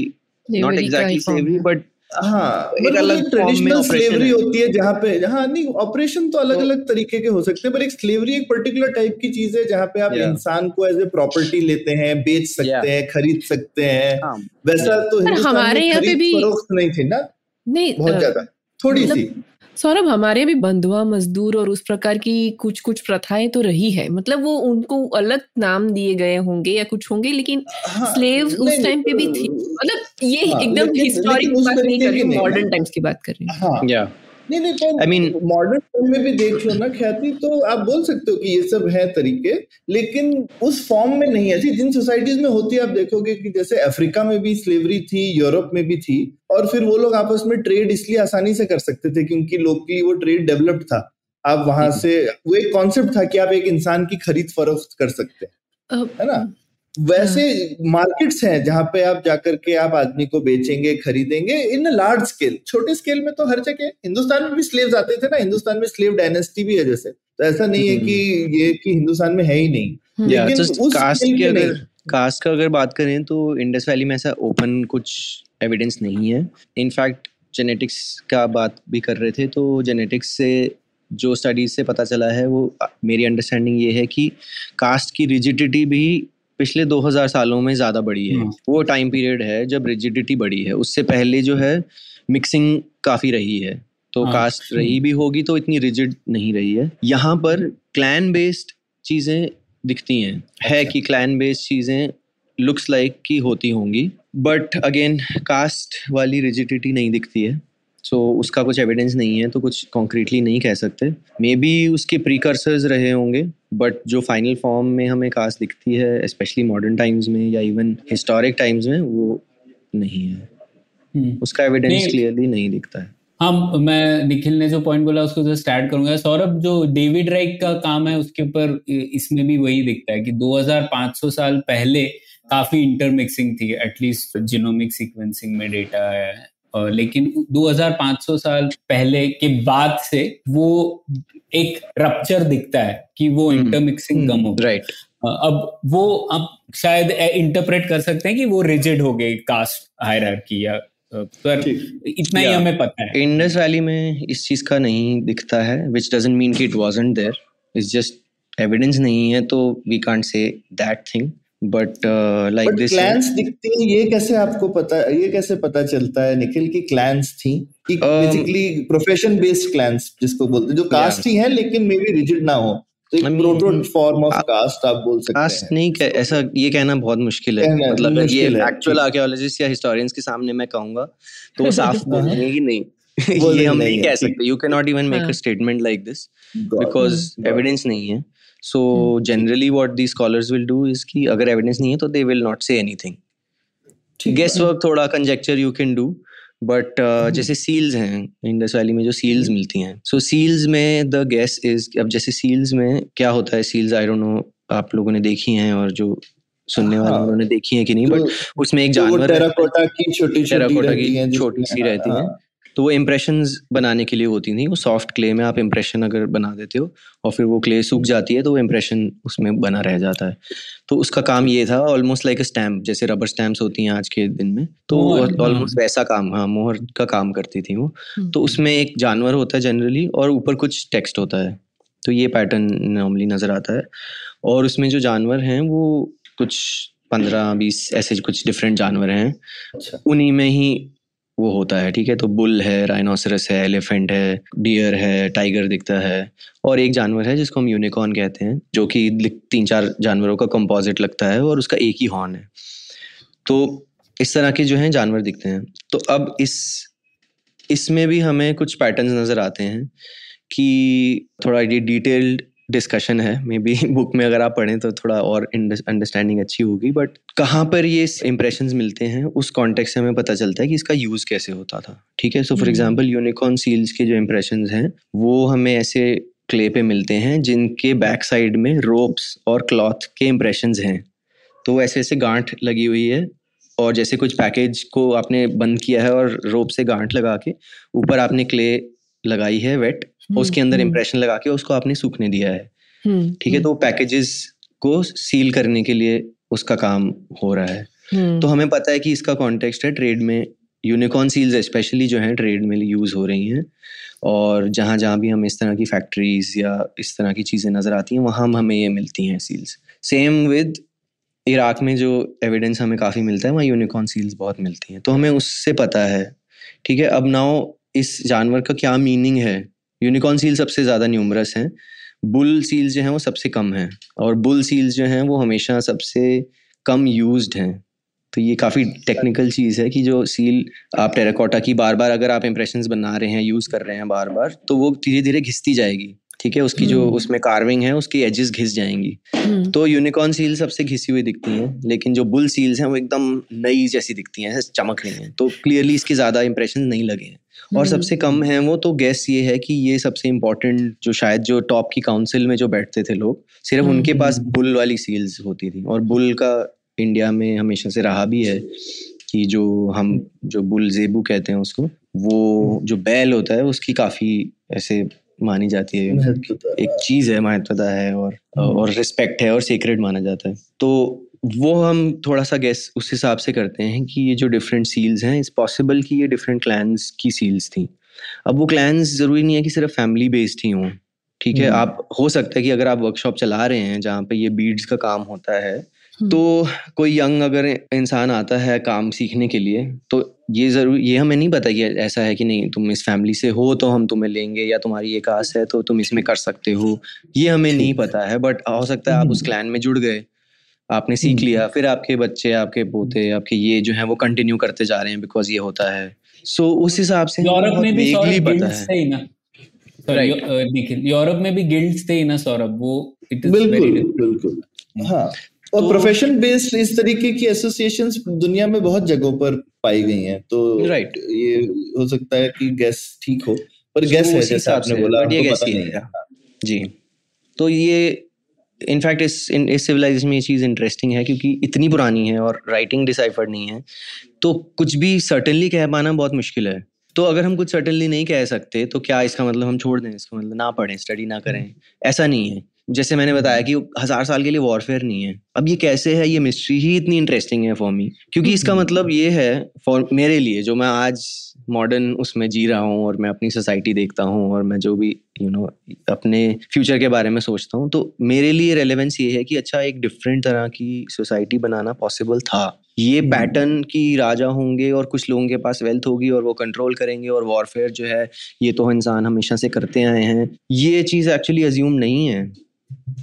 नॉट एग्जैक्टली स्लेवरी बट हाँ एक अलग ट्रेडिशनल स्लेवरी होती है जहाँ पे हाँ नहीं ऑपरेशन तो अलग अलग तरीके के हो सकते हैं पर एक स्लेवरी एक पर्टिकुलर टाइप की चीज़ है जहाँ पे आप इंसान को एज ए प्रॉपर्टी लेते हैं बेच सकते हैं खरीद सकते हैं। हाँ। वैसा तो हमारे यहाँ पे भी नहीं थी ना? नहीं बहुत ज़्यादा थोड़ी मतलब सी। सौरभ हमारे भी बंधुआ मजदूर और उस प्रकार की कुछ कुछ प्रथाएँ तो रही है। मतलब वो उनको अलग नाम दिए गए होंगे या कुछ होंगे लेकिन हाँ, स्लेव उस टाइम पे भी थी। मतलब ये हाँ, एकदम हिस्टोरिक बात नहीं कर रही मॉडर्न टाइम्स की बात कर रही हूँ। हाँ, नहीं नहीं तो आई मीन मॉडर्न फॉर्म में भी देख लो ना ख्याति तो आप बोल सकते हो कि ये सब है तरीके लेकिन उस फॉर्म में नहीं ऐसी जिन सोसाइटीज में होती है आप देखोगे कि जैसे अफ्रीका में भी स्लेवरी थी यूरोप में भी थी और फिर वो लोग आपस में ट्रेड इसलिए आसानी से कर सकते थे क्योंकि लोकली वो ट्रेड डेवलप्ड था। आप वहाँ हम्म। से वो एक कॉन्सेप्ट था कि आप एक इंसान की खरीद फरोख्त कर सकते हैं। है ना? वैसे मार्केट्स हाँ। हैं जहाँ पे आप जाकर के आप आदमी को बेचेंगे खरीदेंगे इन लार्ज स्केल छोटे स्केल में तो हर जगह हिंदुस्तान में भी स्लेव्स आते थे ना हिंदुस्तान में स्लेव डायनेस्टी भी है जैसे तो ऐसा नहीं है कि हम्म। ये कि हिंदुस्तान में है ही नहीं हम्म। लेकिन उस कास्ट की अगर कास्ट का अगर बात करें तो इंडस वैली में ऐसा ओपन कुछ एविडेंस नहीं है इनफैक्ट जेनेटिक्स का बात भी कर रहे थे तो जेनेटिक्स से जो स्टडीज़ से पता चला है वो मेरी अंडरस्टैंडिंग ये है कि कास्ट की रिजिडिटी भी पिछले 2000 सालों में ज़्यादा बढ़ी है। हम्म। वो टाइम पीरियड है जब रिजिडिटी बढ़ी है। उससे पहले जो है मिक्सिंग काफ़ी रही है। तो हाँ, कास्ट रही भी होगी तो इतनी रिजिड नहीं रही है। यहाँ पर क्लैन बेस्ड चीज़ें दिखती हैं। है अच्छा। कि क्लैन बेस्ड चीज़ें लुक्स लाइक की होती होंगी बट अगेन कास्ट वाली रिजिडिटी नहीं दिखती है। सो so, उसका कुछ एविडेंस नहीं है तो कुछ कॉन्क्रीटली नहीं कह सकते। मे बी उसके प्रीकर्सर्स रहे होंगे बट जो फाइनल फॉर्म में हमें कास्ट दिखती है स्पेशली मॉडर्न टाइम्स में या इवन हिस्टोरिक टाइम्स में वो नहीं है। Hmm. उसका एविडेंस क्लियरली नहीं दिखता है। हाँ मैं निखिल ने जो पॉइंट बोला उसको जस्ट ऐड करूँगा। सौरभ जो डेविड राइक का काम है उसके ऊपर इसमें भी वही दिखता है कि 2500 साल पहले काफ़ी इंटरमिक्सिंग थी एटलीस्ट जीनोमिक सीक्वेंसिंग में डेटा है। लेकिन 2500 साल पहले के बाद से वो एक रप्चर दिखता है कि वो इंटरमिक्सिंग हम्म, कम हो राइट अब वो अब शायद इंटरप्रेट कर सकते हैं कि वो रिजिड हो गई कास्ट हायरार्की या पर इतना ही हमें पता है। इंडस वैली में इस चीज़ का नहीं दिखता है विच डजंट मीन कि it wasn't there it's just evidence नहीं है तो we can't say that thing but like this clans दिखती हैं ये कैसे आपको पता ये कैसे पता चलता है निखिल की क्लैंस थी? कि बेसिकली प्रोफेशन बेस्ड क्लैंस जिसको बोलते हैं जो कास्ट ही है लेकिन मे बी रिजिड ना हो। फॉर्म ऑफ़ कास्ट आप बोल सकते कास्ट हैं। नहीं ऐसा ये कहना बहुत मुश्किल है। मतलब ये एक्चुअल आर्कियोलॉजिस्ट या हिस्टोरियंस के सामने मैं कहूँगा तो वो साफ़ बोलेंगे ही। नहीं। ये हम नहीं कह सकते। You can not even make a statement like this because evidence नहीं है। So generally what the scholars will do is कि अगर एविडेंस नहीं है तो they will not say anything guesswork थोड़ा conjecture you can do but जैसे seals हैं इंडस वैली में जो सील्स मिलती हैं। सो सील्स में द गैस इज़ अब जैसे सील्स में क्या होता है सील्स आई डोंट नो आप लोगों ने देखी हैं और जो सुनने वाले हाँ, उन्होंने देखी है कि नहीं बट उसमें एक जानवर टेराकोटा की छोटी छोटी छोटी सी रहती हाँ। तो वो इम्प्रेशन बनाने के लिए होती थी वो सॉफ्ट क्ले में आप इम्प्रेशन अगर बना देते हो और फिर वो क्ले सूख जाती है तो वो इम्प्रेशन उसमें बना रह जाता है तो उसका काम ये था ऑलमोस्ट लाइक स्टैम्प जैसे रबर स्टैम्प्स होती हैं आज के दिन में तो ऑलमोस्ट हाँ। वैसा काम हाँ मोहर का काम करती थी वो हम्म। तो उसमें एक जानवर होता है जनरली और ऊपर कुछ टेक्स्ट होता है तो ये पैटर्न नॉर्मली नज़र आता है और उसमें जो जानवर हैं वो कुछ पंद्रह बीस ऐसे कुछ डिफरेंट जानवर हैं अच्छा। उन्हीं में ही वो होता है, ठीक है? तो बुल है राइनोसरस है एलिफेंट है डियर है टाइगर दिखता है। और एक जानवर है जिसको हम यूनिकॉर्न कहते हैं, जो कि तीन चार जानवरों का कंपोजिट लगता है और उसका एक ही हॉर्न है। तो इस तरह के जो हैं जानवर दिखते हैं। तो अब इस, इसमें भी हमें कुछ पैटर्न्स नज़र आते हैं कि थोड़ा डिटेल्ड डिस्कशन है मे बी बुक में अगर आप पढ़ें तो थोड़ा और अंडरस्टैंडिंग अच्छी होगी बट कहाँ पर ये इंप्रेशन मिलते हैं उस कॉन्टेक्स्ट से हमें पता चलता है कि इसका यूज़ कैसे होता था ठीक है? So for example unicorn seals के जो इम्प्रेशन हैं वो हमें ऐसे क्ले पे मिलते हैं जिनके बैक साइड में रोप्स और क्लॉथ के इम्प्रेशन हैं। तो ऐसे ऐसे गांठ लगी हुई है और जैसे कुछ पैकेज को आपने बंद किया है और रोप से गांठ लगा के ऊपर आपने क्ले लगाई है वेट उसके अंदर इम्प्रेशन हम्म। लगा के उसको आपने सूखने दिया है। हम्म, ठीक है हम्म। तो पैकेजेस को सील करने के लिए उसका काम हो रहा है। तो हमें पता है कि इसका कॉन्टेक्स्ट है ट्रेड में। यूनिकॉर्न सील्स स्पेशली जो है ट्रेड में यूज़ हो रही हैं। और जहाँ जहाँ भी हम इस तरह की फैक्ट्रीज या इस तरह की चीज़ें नज़र आती हैं वहाँ हमें ये मिलती हैं सील्स सेम विद इराक में जो एविडेंस हमें काफ़ी मिलता है वहाँ यूनिकॉर्न सील्स बहुत मिलती हैं। तो हमें उससे पता है। ठीक है अब नाउ इस जानवर का क्या मीनिंग है? यूनिकॉर्न सील सबसे ज़्यादा न्यूमरस हैं। बुल सील्स जो हैं वो सबसे कम हैं और बुल सील्स जो हैं वो हमेशा सबसे कम यूज्ड हैं। तो ये काफ़ी टेक्निकल चीज़ है कि जो सील आप टेराकोटा की बार बार अगर आप इंप्रेशंस बना रहे हैं यूज़ कर रहे हैं बार बार तो वो धीरे धीरे घिसती जाएगी ठीक है? उसकी जो हम्म। उसमें कार्विंग है उसकी एजेस घिस जाएँगी। हम्म। तो यूनिकॉर्न सील सबसे घिसी हुई दिखती हैं लेकिन जो बुल सील्स हैं वो एकदम नई जैसी दिखती हैं चमक रही हैं। तो क्लियरली इसके ज़्यादा इंप्रेशन नहीं लगे हैं। और हम्म। सबसे कम है वो तो गैस ये है कि ये सबसे इम्पोर्टेंट जो शायद जो टॉप की काउंसिल में जो बैठते थे लोग सिर्फ़ उनके पास बुल वाली सील्स होती थी। और बुल का इंडिया में हमेशा से रहा भी है कि जो हम जो बुल जेबू कहते हैं उसको वो जो बैल होता है उसकी काफ़ी ऐसे मानी जाती है। एक चीज़ है महत्वता है और और रिस्पेक्ट है और सीक्रेट माना जाता है। तो वो हम थोड़ा सा गैस उस हिसाब से करते हैं कि ये जो डिफरेंट सील्स हैं इट्स पॉसिबल कि ये डिफरेंट क्लैंस की सील्स थी अब वो क्लैंस ज़रूरी नहीं है कि सिर्फ़ फैमिली बेस्ड ही हों ठीक है हम्म। आप हो सकता है कि अगर आप वर्कशॉप चला रहे हैं जहाँ पे ये बीड्स का काम होता है हम्म। तो कोई यंग अगर इंसान आता है काम सीखने के लिए तो ये ज़रूर ये हमें नहीं पता कि ऐसा है कि नहीं तुम इस फैमिली से हो तो हम तुम्हें लेंगे या तुम्हारी ये कास्ट है तो तुम इसमें कर सकते हो ये हमें नहीं पता है बट हो सकता है आप उस क्लैन हम्म। में जुड़ गए आपने सीख हम्म। लिया फिर आपके बच्चे आपके पोते आपके ये जो है वो कंटिन्यू करते जा रहे हैं बिकॉज़ ये होता है। सो so, उस हिसाब से यूरोप में भी पता है। ना? यूरोप में भी गिल्ड्स थे ना सौरभ? वो बिल्कुल बिल्कुल। हाँ और प्रोफेशन बेस्ड इस तरीके की एसोसिएशंस दुनिया में बहुत जगहों पर पाई गई हैं। तो Right. ये हो सकता है कि गैस ठीक हो पर गैस है जैसे आपने बोला ये पता ही नहीं। जी। तो ये इनफैक्ट इस इन, इस सिविलाइजेशन में ये चीज़ इंटरेस्टिंग है क्योंकि इतनी पुरानी है और राइटिंग डिसाइफर्ड नहीं है। तो कुछ भी सर्टनली कह पाना बहुत मुश्किल है। तो अगर हम कुछ सर्टनली नहीं कह सकते तो क्या इसका मतलब हम छोड़ दें? इसका मतलब ना पढ़ें स्टडी ना करें। ऐसा नहीं है। जैसे मैंने बताया कि हज़ार साल के लिए वॉरफेयर नहीं है। अब ये कैसे है? ये मिस्ट्री ही इतनी इंटरेस्टिंग है फॉर मी क्योंकि इसका मतलब ये है फॉर मेरे लिए जो मैं आज मॉडर्न उसमें जी रहा हूँ और मैं अपनी सोसाइटी देखता हूँ और मैं जो भी यू you नो know, अपने फ्यूचर के बारे में सोचता हूँ तो मेरे लिए रेलेवेंस ये है कि अच्छा एक डिफरेंट तरह की सोसाइटी बनाना पॉसिबल था। ये पैटर्न की राजा होंगे और कुछ लोगों के पास वेल्थ होगी और वो कंट्रोल करेंगे और वॉरफेयर जो है ये तो इंसान हमेशा से करते आए हैं। ये चीज़ एक्चुअली अज्यूम नहीं है।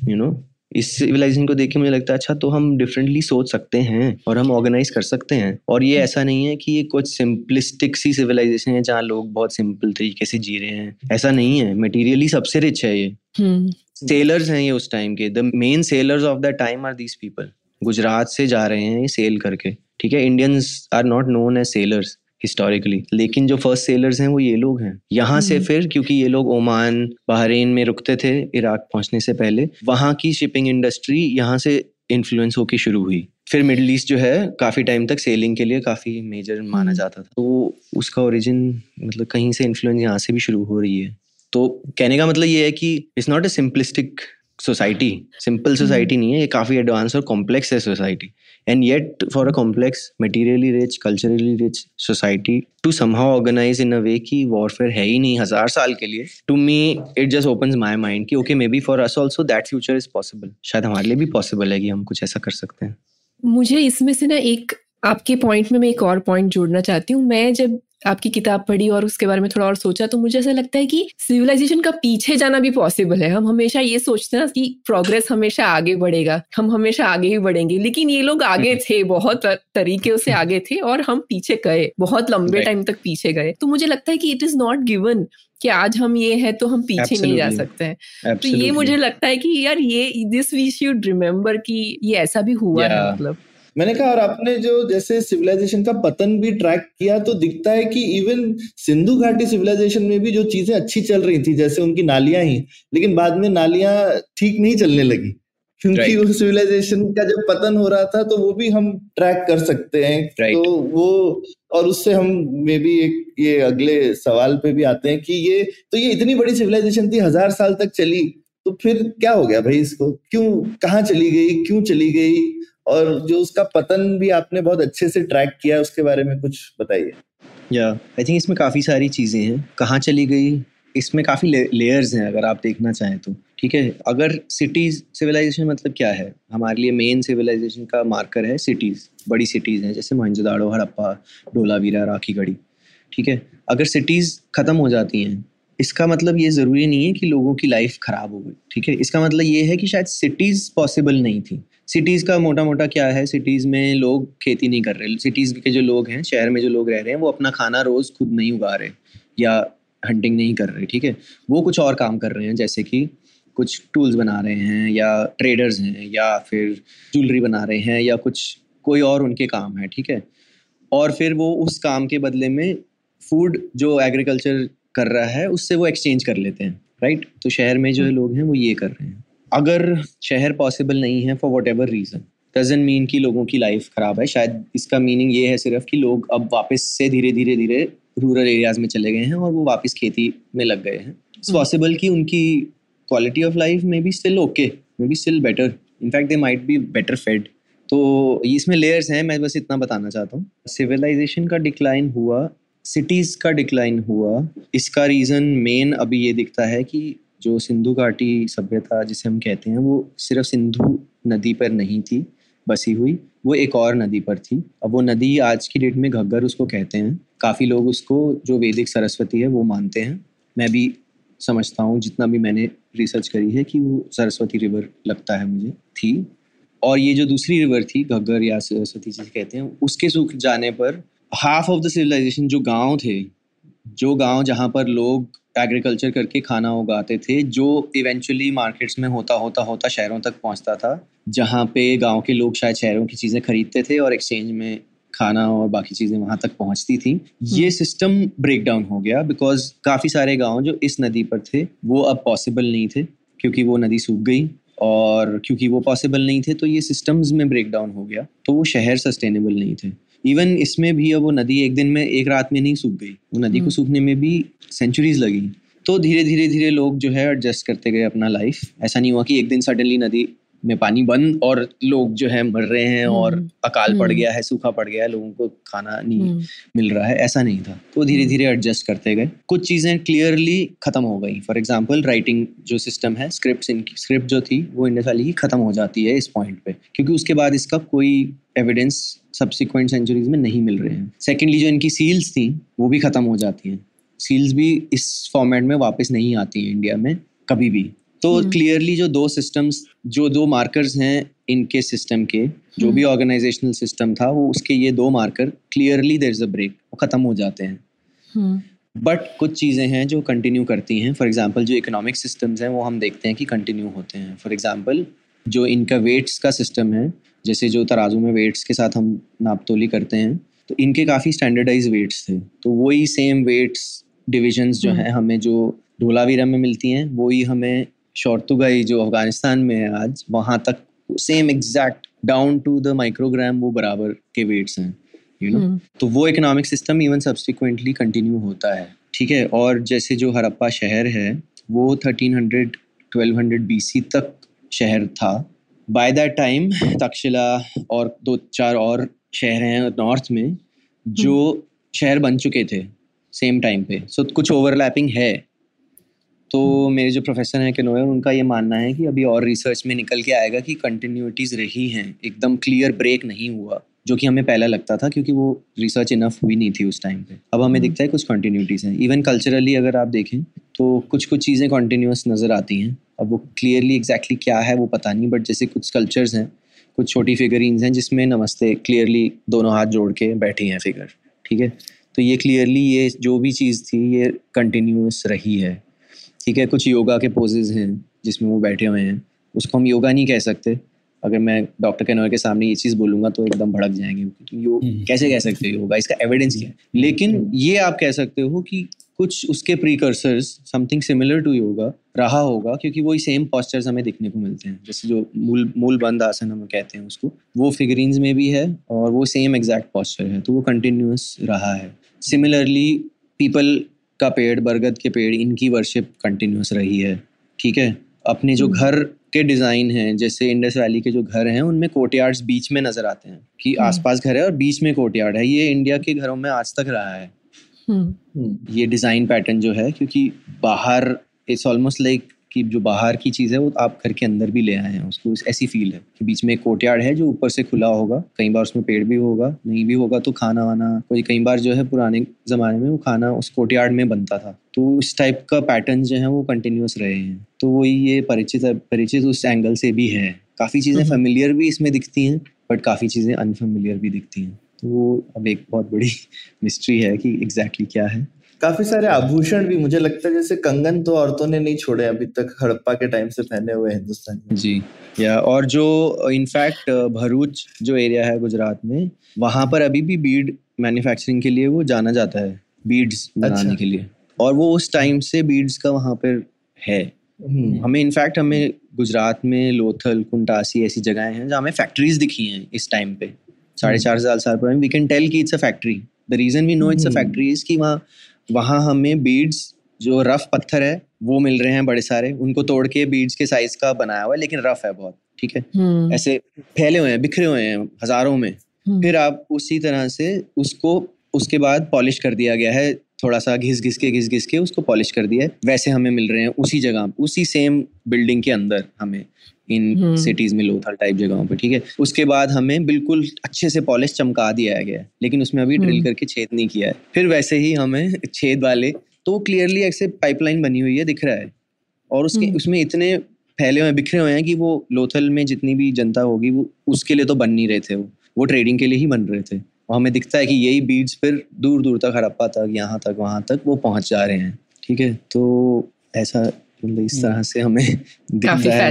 यू नो इस सिविलाइजेशन को देख के मुझे लगता है अच्छा तो हम डिफरेंटली सोच सकते हैं और हम ऑर्गेनाइज कर सकते हैं। और ये ऐसा नहीं है कि ये कुछ सिंपलिस्टिक सी सिविलाइजेशन है जहाँ लोग बहुत सिंपल तरीके से जी रहे हैं। ऐसा नहीं है। मटेरियली सबसे रिच है ये। हम्म। सेलर्स हैं ये उस टाइम के। The main sailors of the time are these people Gujarat से जा रहे हैं ये सेल करके। ठीक है? Indians are not known as sailors historically लेकिन जो फ़र्स्ट सेलर्स हैं वो ये लोग हैं। यहाँ से हम्म। फिर क्योंकि ये लोग ओमान बहरीन में रुकते थे इराक पहुँचने से पहले वहाँ की शिपिंग इंडस्ट्री यहाँ से इन्फ्लुएंस होके शुरू हुई। फिर मिडिल ईस्ट जो है काफ़ी टाइम तक सेलिंग के लिए काफ़ी मेजर माना हम्म। जाता था। तो उसका ओरिजिन मतलब कहीं से इन्फ्लुएंस यहाँ से भी शुरू हो रही है। तो कहने का मतलब ये है कि it's not a simplistic society simple society नहीं है ये काफ़ी एडवांस और कॉम्प्लेक्स है society. And yet for a complex materially rich culturally rich society to somehow organise in a way कि वॉरफेयर है ही नहीं हज़ार साल के लिए to me it just opens my mind कि okay maybe for us also that future is possible शायद हमारे लिए भी पॉसिबल है कि हम कुछ ऐसा कर सकते हैं। मुझे इसमें से ना एक आपके पॉइंट में मैं एक और पॉइंट जोड़ना चाहती हूँ। मैं जब आपकी किताब पढ़ी और उसके बारे में थोड़ा और सोचा तो मुझे ऐसा लगता है कि सिविलाइजेशन का पीछे जाना भी पॉसिबल है। हम हमेशा ये सोचते हैं ना कि प्रोग्रेस हमेशा आगे बढ़ेगा हम हमेशा आगे ही बढ़ेंगे। लेकिन ये लोग आगे थे बहुत तरीके से आगे थे और हम पीछे गए बहुत लंबे टाइम तक पीछे गए। तो मुझे लगता है कि इट इज़ नॉट गिवन कि आज हम ये है तो हम पीछे Absolutely. नहीं जा सकते हैं। Absolutely. तो ये मुझे लगता है कि यार ये दिस वी शुड रिमेम्बर कि ये ऐसा भी हुआ yeah. है मतलब। मैंने कहा और आपने जो जैसे सिविलाइजेशन का पतन भी ट्रैक किया तो दिखता है कि इवन सिंधु घाटी सिविलाइजेशन में भी जो चीज़ें अच्छी चल रही थी जैसे उनकी नालियाँ ही लेकिन बाद में नालियाँ ठीक नहीं चलने लगी। क्योंकि Right. वो सिविलाइजेशन का जब पतन हो रहा था तो वो भी हम ट्रैक कर सकते हैं। Right. तो वो और उससे हम मे बी एक ये अगले सवाल पे भी आते हैं कि ये तो ये इतनी बड़ी सिविलाइजेशन थी हज़ार साल तक चली तो फिर क्या हो गया भाई इसको? क्यों कहाँ चली गई? क्यों चली गई? और जो उसका पतन भी आपने बहुत अच्छे से ट्रैक किया उसके बारे में कुछ बताइए। या आई थिंक इसमें काफ़ी सारी चीज़ें हैं। कहाँ चली गई? इसमें काफ़ी लेयर्स हैं अगर आप देखना चाहें तो। ठीक है? अगर सिटीज़ सिविलाइजेशन मतलब क्या है? हमारे लिए मेन सिविलाइजेशन का मार्कर है सिटीज़ बड़ी सिटीज़ हैं, जैसे मोहनजोदाड़ो हड़प्पा, डोलावीरा, राखीगढ़ी। ठीक है? अगर सिटीज़ ख़त्म हो जाती हैं इसका मतलब ये ज़रूरी नहीं है कि लोगों की लाइफ ख़राब हो गई, ठीक है? इसका मतलब ये है कि शायद सिटीज़ पॉसिबल नहीं थी। सिटीज़ का मोटा मोटा क्या है? सिटीज़ में लोग खेती नहीं कर रहे। सिटीज़ के जो लोग हैं, शहर में जो लोग रह रहे हैं, वो अपना खाना रोज़ खुद नहीं उगा रहे या हंटिंग नहीं कर रहे, ठीक है? वो कुछ और काम कर रहे हैं, जैसे कि कुछ टूल्स बना रहे हैं या ट्रेडर्स हैं या फिर ज्वेलरी बना रहे हैं या कुछ, कोई और उनके काम है, ठीक है? और फिर वो उस काम के बदले में फ़ूड जो एग्रीकल्चर कर रहा है उससे वो एक्सचेंज कर लेते हैं राइट तो शहर में जो लोग हैं वो ये कर रहे हैं। अगर शहर पॉसिबल नहीं है for whatever reason doesn't mean कि लोगों की लाइफ ख़राब है। शायद इसका मीनिंग ये है सिर्फ़ कि लोग अब वापस से धीरे धीरे धीरे रूरल एरियाज़ में चले गए हैं और वो वापस खेती में लग गए हैं। इट्स पॉसिबल कि उनकी quality of life maybe still okay maybe still better in fact they might be better fed तो इसमें लेयर्स हैं मैं बस इतना बताना चाहता हूँ। सिविलाइजेशन का डिक्लाइन हुआ सिटीज़ का डिक्लाइन हुआ, इसका रीज़न मेन अभी ये दिखता है कि जो सिंधु घाटी सभ्यता जिसे हम कहते हैं, वो सिर्फ़ सिंधु नदी पर नहीं थी, बसी हुई, वो एक और नदी पर थी। अब वो नदी आज की डेट में घग्गर उसको कहते हैं। काफ़ी लोग उसको, जो वैदिक सरस्वती है, वो मानते हैं। मैं भी समझता हूँ, जितना भी मैंने रिसर्च करी है कि वो सरस्वती रिवर लगता है मुझे, थी। और ये जो दूसरी रिवर थी घग्गर या सरस्वती जिसे कहते हैं, उसके सूख जाने पर हाफ़ ऑफ़ द सिविलाइजेशन जो गाँव थे जो गाँव जहाँ पर लोग एग्रीकल्चर करके खाना उगाते थे जो इवेंचुअली मार्केट्स में होता होता होता शहरों तक पहुँचता था जहाँ पे गाँव के लोग शायद शहरों की चीज़ें खरीदते थे और एक्सचेंज में खाना और बाकी चीज़ें वहाँ तक पहुँचती थी। ये सिस्टम ब्रेक डाउन हो गया बिकॉज़ काफ़ी सारे गाँव जो इस नदी पर थे वो अब पॉसिबल नहीं थे क्योंकि वो नदी सूख गई और क्योंकि वो पॉसिबल नहीं थे तो ये सिस्टम्स में ब्रेक डाउन हो गया तो वो शहर सस्टेनेबल नहीं थे। इवन इसमें भी अब वो नदी एक दिन में एक रात में नहीं सूख गई। वो नदी को हम्म। सूखने में भी सेंचुरीज लगी। तो धीरे धीरे धीरे लोग जो है एडजस्ट करते गए अपना लाइफ ऐसा नहीं हुआ कि एक दिन सडनली नदी में पानी बंद और लोग जो है मर रहे हैं और हम्म। अकाल पड़ हम्म। गया है सूखा पड़ गया है लोगों को खाना नहीं मिल रहा है। ऐसा नहीं था। तो धीरे धीरे एडजस्ट करते गए। कुछ चीज़ें क्लियरली ख़त्म हो गई। फॉर एग्जांपल राइटिंग जो सिस्टम है स्क्रिप्ट इनकी स्क्रिप्ट जो थी वो वैली की ख़त्म हो जाती है इस पॉइंट पे। क्योंकि उसके बाद इसका कोई एविडेंस सब्सिक्वेंट सेंचुरीज में नहीं मिल रहे हैं। सेकेंडली जो इनकी सील्स थी वो भी ख़त्म हो जाती हैं। सील्स भी इस फॉर्मेट में वापस नहीं आती हैं इंडिया में कभी भी। तो हम्म। क्लियरली जो दो सिस्टम्स जो दो मार्कर्स हैं इनके सिस्टम के जो भी ऑर्गेनाइजेशनल सिस्टम था वो उसके ये दो marker clearly there is a break वो ख़त्म हो जाते हैं। हम्म, बट कुछ चीज़ें हैं जो कंटिन्यू करती हैं। फॉर एग्जांपल जो इकोनॉमिक सिस्टम्स हैं वो हम देखते हैं कि कंटिन्यू होते हैं। फॉर एग्जांपल जो इनका वेट्स का सिस्टम है जैसे जो तराजू में वेट्स के साथ हम नापतोली करते हैं तो इनके काफ़ी स्टैंडर्डाइज वेट्स थे। तो वही सेम वेट्स डिविजन्स जो हम्म। हैं हमें जो धोलावीरा में मिलती हैं वही हमें शॉर्तुगाई जो अफ़गानिस्तान में है आज वहाँ तक same exact down to the microgram वो बराबर के वेट्स हैं यू नो हम्म, तो वो economic system even subsequently continue होता है ठीक है? और जैसे जो हरप्पा शहर है वो 1300 1200 बीसी तक शहर था। बाय दैट टाइम तक्षशिला और दो चार और शहर हैं नॉर्थ में जो शहर बन चुके थे सेम टाइम पे। सो so, कुछ ओवरलैपिंग है। तो मेरे जो प्रोफेसर हैं केनोयर उनका ये मानना है कि अभी और रिसर्च में निकल के आएगा कि कंटिन्यूटीज रही हैं। एकदम क्लियर ब्रेक नहीं हुआ। जो कि हमें पहला लगता था क्योंकि वो रिसर्च इनफ हुई नहीं थी उस टाइम पे। अब हमें दिखता है कुछ कंटिन्यूटीज हैं। इवन कल्चरली अगर आप देखें तो कुछ कुछ चीज़ें कॉन्टीन्यूस नज़र आती हैं। अब वो क्लियरली एग्जैक्टली क्या है वो पता नहीं बट जैसे कुछ कल्चर्स हैं कुछ छोटी फिगरीन्स हैं जिसमें नमस्ते क्लियरली दोनों हाथ जोड़ के बैठी हैं फिगर ठीक है? तो ये क्लियरली ये जो भी चीज़ थी ये कंटिन्यूस रही है। ठीक है? कुछ योगा के पोजेज हैं जिसमें वो बैठे हुए हैं। उसको हम योगा नहीं कह सकते। अगर मैं डॉक्टर कैनोर के सामने ये चीज़ बोलूँगा तो एकदम भड़क जाएँगे यो हम्म। कैसे कह सकते हो योगा इसका एविडेंस क्या है? लेकिन ये आप कह सकते हो कि कुछ उसके precursors something similar to yoga रहा होगा क्योंकि वही सेम पॉस्चर्स हमें दिखने को मिलते हैं। जैसे जो मूल मूल बंद आसन हम कहते हैं उसको वो फिगरीन्स में भी है और वो सेम एग्जैक्ट पॉस्चर है तो वो कंटिन्यूस रहा है। सिमिलरली पीपल का पेड़ बरगद के पेड़ इनकी वर्शिप कंटिन्यूस रही है ठीक है? अपने जो घर के डिज़ाइन हैं जैसे इंडस वैली के जो घर हैं उनमें कोर्टयार्ड्स बीच में नज़र आते हैं कि हम्म। आसपास घर है और बीच में कोर्टयार्ड है। ये इंडिया के घरों में आज तक रहा है। हम्म, ये डिज़ाइन पैटर्न जो है क्योंकि बाहर इट्स ऑलमोस्ट लाइक कि जो बाहर की चीज़ है वो आप घर के अंदर भी ले आए हैं उसको ऐसी फील है कि बीच में एक कोर्टयार्ड है जो ऊपर से खुला होगा कई बार उसमें पेड़ भी होगा नहीं भी होगा तो खाना वाना कोई कई बार जो है पुराने ज़माने में वो खाना उस कोर्टयार्ड में बनता था। तो उस टाइप का पैटर्न जो है वो कंटिन्यूस रहे हैं। तो वही ये परिचित परिचित उस एंगल से भी है। काफ़ी चीज़ें हम्म। फेमिलियर भी इसमें दिखती हैं बट काफ़ी चीज़ें अनफेमिलियर भी दिखती हैं। तो वो अब एक बहुत बड़ी मिस्ट्री है कि एग्जैक्टली क्या है। काफ़ी सारे आभूषण भी मुझे लगता है जैसे कंगन तो औरतों ने नहीं छोड़े अभी तक हड़प्पा के टाइम से पहने हुए हिंदुस्तान। में जी। या और जो इनफैक्ट भरूच जो एरिया है गुजरात में वहाँ पर अभी भी बीड मैन्युफैक्चरिंग के लिए वो जाना जाता है बीड्स बनाने अच्छा। के लिए। और वो उस टाइम से बीड्स का वहाँ पर है। हम्म, हमें इनफैक्ट हमें गुजरात में लोथल कुंटासी ऐसी जगहें हैं जहाँ हमें फैक्ट्रीज दिखी हैं इस टाइम पे। साढ़े हम्म। चार हज़ार साल पुरानी। वी कैन टेल कि it's a factory the reason we know it's a. Factory is कि वहाँ वहाँ हमें बीड्स जो रफ पत्थर है वो मिल रहे हैं बड़े सारे। उनको तोड़ के बीड्स के साइज़ का बनाया हुआ है लेकिन रफ है बहुत ठीक है? हम्म, ऐसे फैले हुए हैं बिखरे हुए हैं हज़ारों में। हम्म, फिर आप उसी तरह से उसको उसके बाद पॉलिश कर दिया गया है थोड़ा सा घिस घिस के घिस घिस के उसको पॉलिश कर दिया है। वैसे हमें मिल रहे हैं उसी जगह उसी सेम बिल्डिंग के अंदर हमें। इन हम्म। सिटीज़ में लोथल टाइप जगहों पे ठीक है उसके बाद हमें बिल्कुल अच्छे से पॉलिश चमका दिया गया है लेकिन उसमें अभी ड्रिल हम्म। करके छेद नहीं किया है फिर वैसे ही हमें छेद वाले तो क्लियरली ऐसे पाइपलाइन बनी हुई है दिख रहा है और उसके हम्म। उसमें इतने फैले हुए बिखरे हुए हैं कि वो लोथल में जितनी भी जनता होगी वो उसके लिए तो बन नहीं रहे थे वो वो ट्रेडिंग के लिए ही बन रहे थे और हमें दिखता है कि यही बीड्स फिर दूर दूर तक हड़प्पा तक यहाँ तक वहाँ तक वो पहुँच जा रहे हैं ठीक है तो ऐसा मतलब इस तरह से हमें काफ़ी है,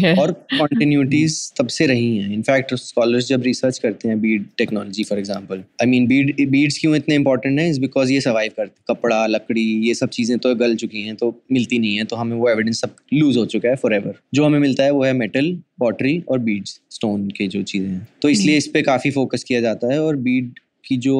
है। और कॉन्टिन्यूटीज तब से रही हैं। इनफैक्ट स्कॉलर्स जब रिसर्च करते हैं bead technology for example I mean bead beads क्यों इतने इंपॉर्टेंट है? इज़ बिकॉज़ ये सर्वाइव करते कपड़ा लकड़ी ये सब चीज़ें तो गल चुकी हैं तो मिलती नहीं है तो हमें वो एविडेंस सब लूज हो चुका है फॉर जो हमें मिलता है वो है मेटल पॉटरी और बीड्स स्टोन के जो चीज़ें हैं। तो इसलिए इस पे काफ़ी फोकस किया जाता है और बीड की जो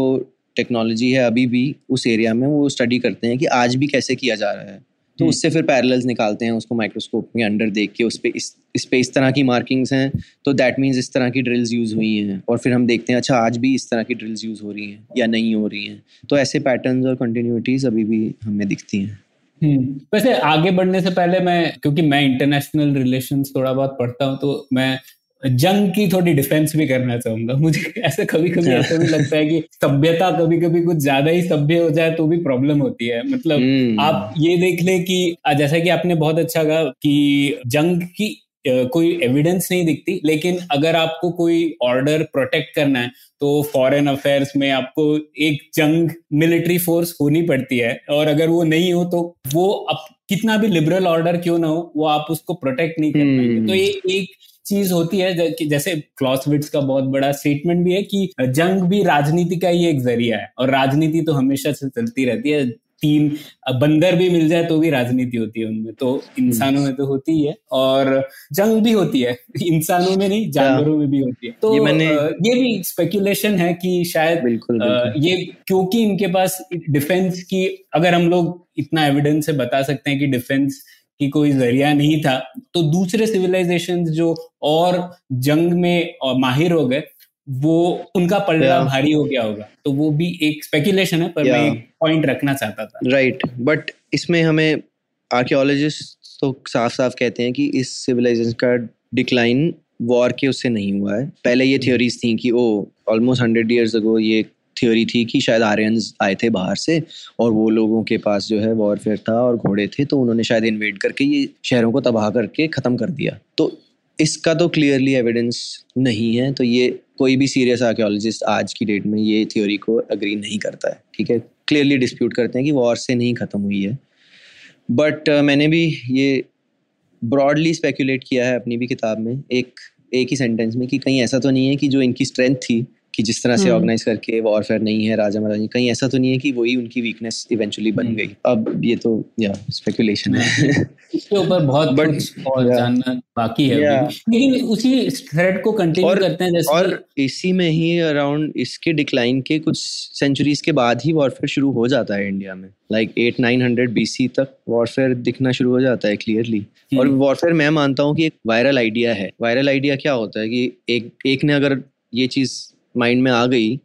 टेक्नोलॉजी है अभी भी उस एरिया में वो स्टडी करते हैं कि आज भी कैसे किया जा रहा है। तो हम्म। उससे फिर पैरेलल्स निकालते हैं उसको माइक्रोस्कोप में अंडर देख के उस पे इस इस पे इस तरह की मार्किंग्स हैं तो दैट मीन्स इस तरह की ड्रिल्स यूज़ हुई हैं और फिर हम देखते हैं अच्छा आज भी इस तरह की ड्रिल्स यूज़ हो रही हैं या नहीं हो रही हैं तो ऐसे पैटर्न और कंटिन्यूटीज अभी भी हमें दिखती हैं हम्म, वैसे आगे बढ़ने से पहले मैं क्योंकि मैं इंटरनेशनल रिलेशंस थोड़ा बहुत पढ़ता हूँ तो मैं जंग की थोड़ी डिफेंस भी करना चाहूँगा। मुझे ऐसे कभी कभी हाँ। ऐसा भी लगता है कि सभ्यता कभी कभी कुछ ज़्यादा ही सभ्य हो जाए तो भी प्रॉब्लम होती है। मतलब हम्म, आप ये देख ले कि जैसा कि आपने बहुत अच्छा कहा कि जंग की कोई एविडेंस नहीं दिखती लेकिन अगर आपको कोई ऑर्डर प्रोटेक्ट करना है तो फॉरेन अफेयर्स में आपको एक जंग मिलिट्री फोर्स होनी पड़ती है। और अगर वो नहीं हो तो वो अब कितना भी लिबरल ऑर्डर क्यों ना हो वो आप उसको प्रोटेक्ट नहीं कर पाएँगे। हम्म। तो ये एक चीज़ होती है कि जैसे क्लॉसविट्स का बहुत बड़ा स्टेटमेंट भी है कि जंग भी राजनीति का ही एक ज़रिया है। और राजनीति तो हमेशा से चलती रहती है। तीन बंदर भी मिल जाए तो भी राजनीति होती है उनमें तो इंसानों में तो होती ही है। और जंग भी होती है इंसानों में नहीं जानवरों में भी होती है। तो ये मैंने- ये भी स्पेकुलेशन है कि शायद बिल्कुल बिल्कुल। ये क्योंकि इनके पास डिफेंस की अगर हम लोग इतना एविडेंस से बता सकते हैं कि डिफेंस की कोई ज़रिया नहीं था तो दूसरे सिविलाइजेशन जो और जंग में माहिर हो गए वो उनका पलड़ा Yeah. भारी हो गया होगा तो वो भी एक स्पेकुलेशन है पर मैं Yeah. एक पॉइंट रखना चाहता था राइट बट इसमें हमें आर्कियोलॉजिस्ट तो साफ़ साफ़ कहते हैं कि इस सिविलाइजेशन का डिक्लाइन वॉर के उससे नहीं हुआ है पहले ये थ्योरीज थी कि oh almost hundred years ago ये थ्योरी थी कि शायद आर्यंस आए थे बाहर से और वो लोगों के पास जो है वॉरफेयर था और घोड़े थे तो उन्होंने शायद इन्वेड करके ये शहरों को तबाह करके ख़त्म कर दिया। तो इसका तो क्लियरली एविडेंस नहीं है तो ये कोई भी सीरियस आर्कियोलॉजिस्ट आज की डेट में ये थ्योरी को अग्री नहीं करता है ठीक है? क्लियरली डिस्प्यूट करते हैं कि वॉर से नहीं ख़त्म हुई है। बट uh, मैंने भी ये ब्रॉडली स्पेकुलेट किया है अपनी भी किताब में एक एक ही सेंटेंस में कि कहीं ऐसा तो नहीं है कि जो इनकी स्ट्रेंथ थी कि जिस तरह से हम्म। ऑर्गेनाइज करके वॉरफेयर नहीं है राजा महाराजा कहीं ऐसा तो नहीं है कि वही उनकी वीकनेस इवेंचुअली बन हम्म। गई। अब ये तो या स्पेकुलेशन है। इसके ऊपर बहुत कुछ और जानना बाकी है लेकिन उसी थ्रेड को कंटिन्यू करते हैं जैसे और इसी में ही अराउंड इसके डिक्लाइन के कुछ सेंचुरीज के बाद ही वॉरफेयर शुरू हो जाता है इंडिया में। Like eight nine hundred BC तक वॉरफेयर दिखना शुरू हो जाता है क्लियरली और हम्म। वॉरफेयर मैं मानता हूँ कि एक वायरल आइडिया है। वायरल आइडिया क्या होता है कि एक एक ने अगर ये चीज़ माइंड में आ गई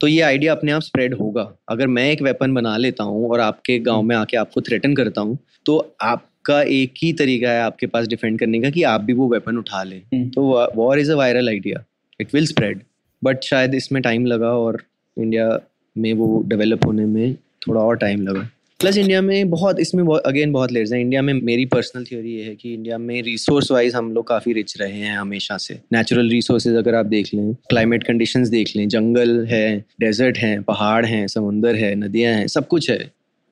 तो ये आइडिया अपने आप स्प्रेड होगा। अगर मैं एक वेपन बना लेता हूँ और आपके गाँव में आके आपको थ्रेटन करता हूँ तो आपका एक ही तरीका है आपके पास डिफेंड करने का कि आप भी वो वेपन उठा लें। हम्म। तो war is a viral idea it will spread but शायद इसमें टाइम लगा और इंडिया में वो डेवलप होने में थोड़ा और टाइम लगा। प्लस इंडिया में बहुत इसमें अगेन बहुत लेयर्स हैं। इंडिया में मेरी पर्सनल थ्योरी ये है कि इंडिया में रिसोर्स वाइज हम लोग काफ़ी रिच रहे हैं हमेशा से। नेचुरल रिसोर्सेज अगर आप देख लें क्लाइमेट कंडीशंस देख लें जंगल है डेजर्ट हैं पहाड़ हैं समुंदर है नदियाँ हैं सब कुछ है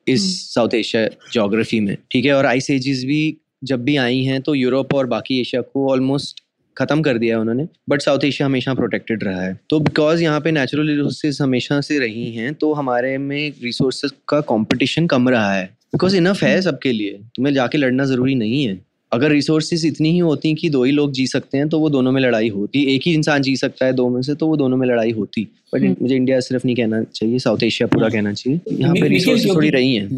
इस साउथ एशिया जोग्राफी में ठीक है? और आइस एजेस भी जब भी आई हैं तो यूरोप और बाकी एशिया को ऑलमोस्ट खत्म कर दिया है उन्होंने बट साउथ एशिया हमेशा प्रोटेक्टेड रहा है। तो बिकॉज़ यहाँ पे नेचुरल रिसोर्सेज हमेशा से रही हैं तो हमारे में रिसोर्सेज का कंपटीशन कम रहा है। बिकॉज़ इनफ है सबके लिए तुम्हें जाके लड़ना ज़रूरी नहीं है। अगर रिसोर्सेज इतनी ही होती कि दो ही लोग जी सकते हैं तो वो दोनों में लड़ाई होती। एक ही इंसान जी सकता है दो में से तो वो दोनों में लड़ाई होती। But hmm. मुझे इंडिया सिर्फ़ नहीं कहना चाहिए साउथ एशिया पूरा हाँ। कहना चाहिए। यहाँ पे रिसोर्सेज थोड़ी रही हैं।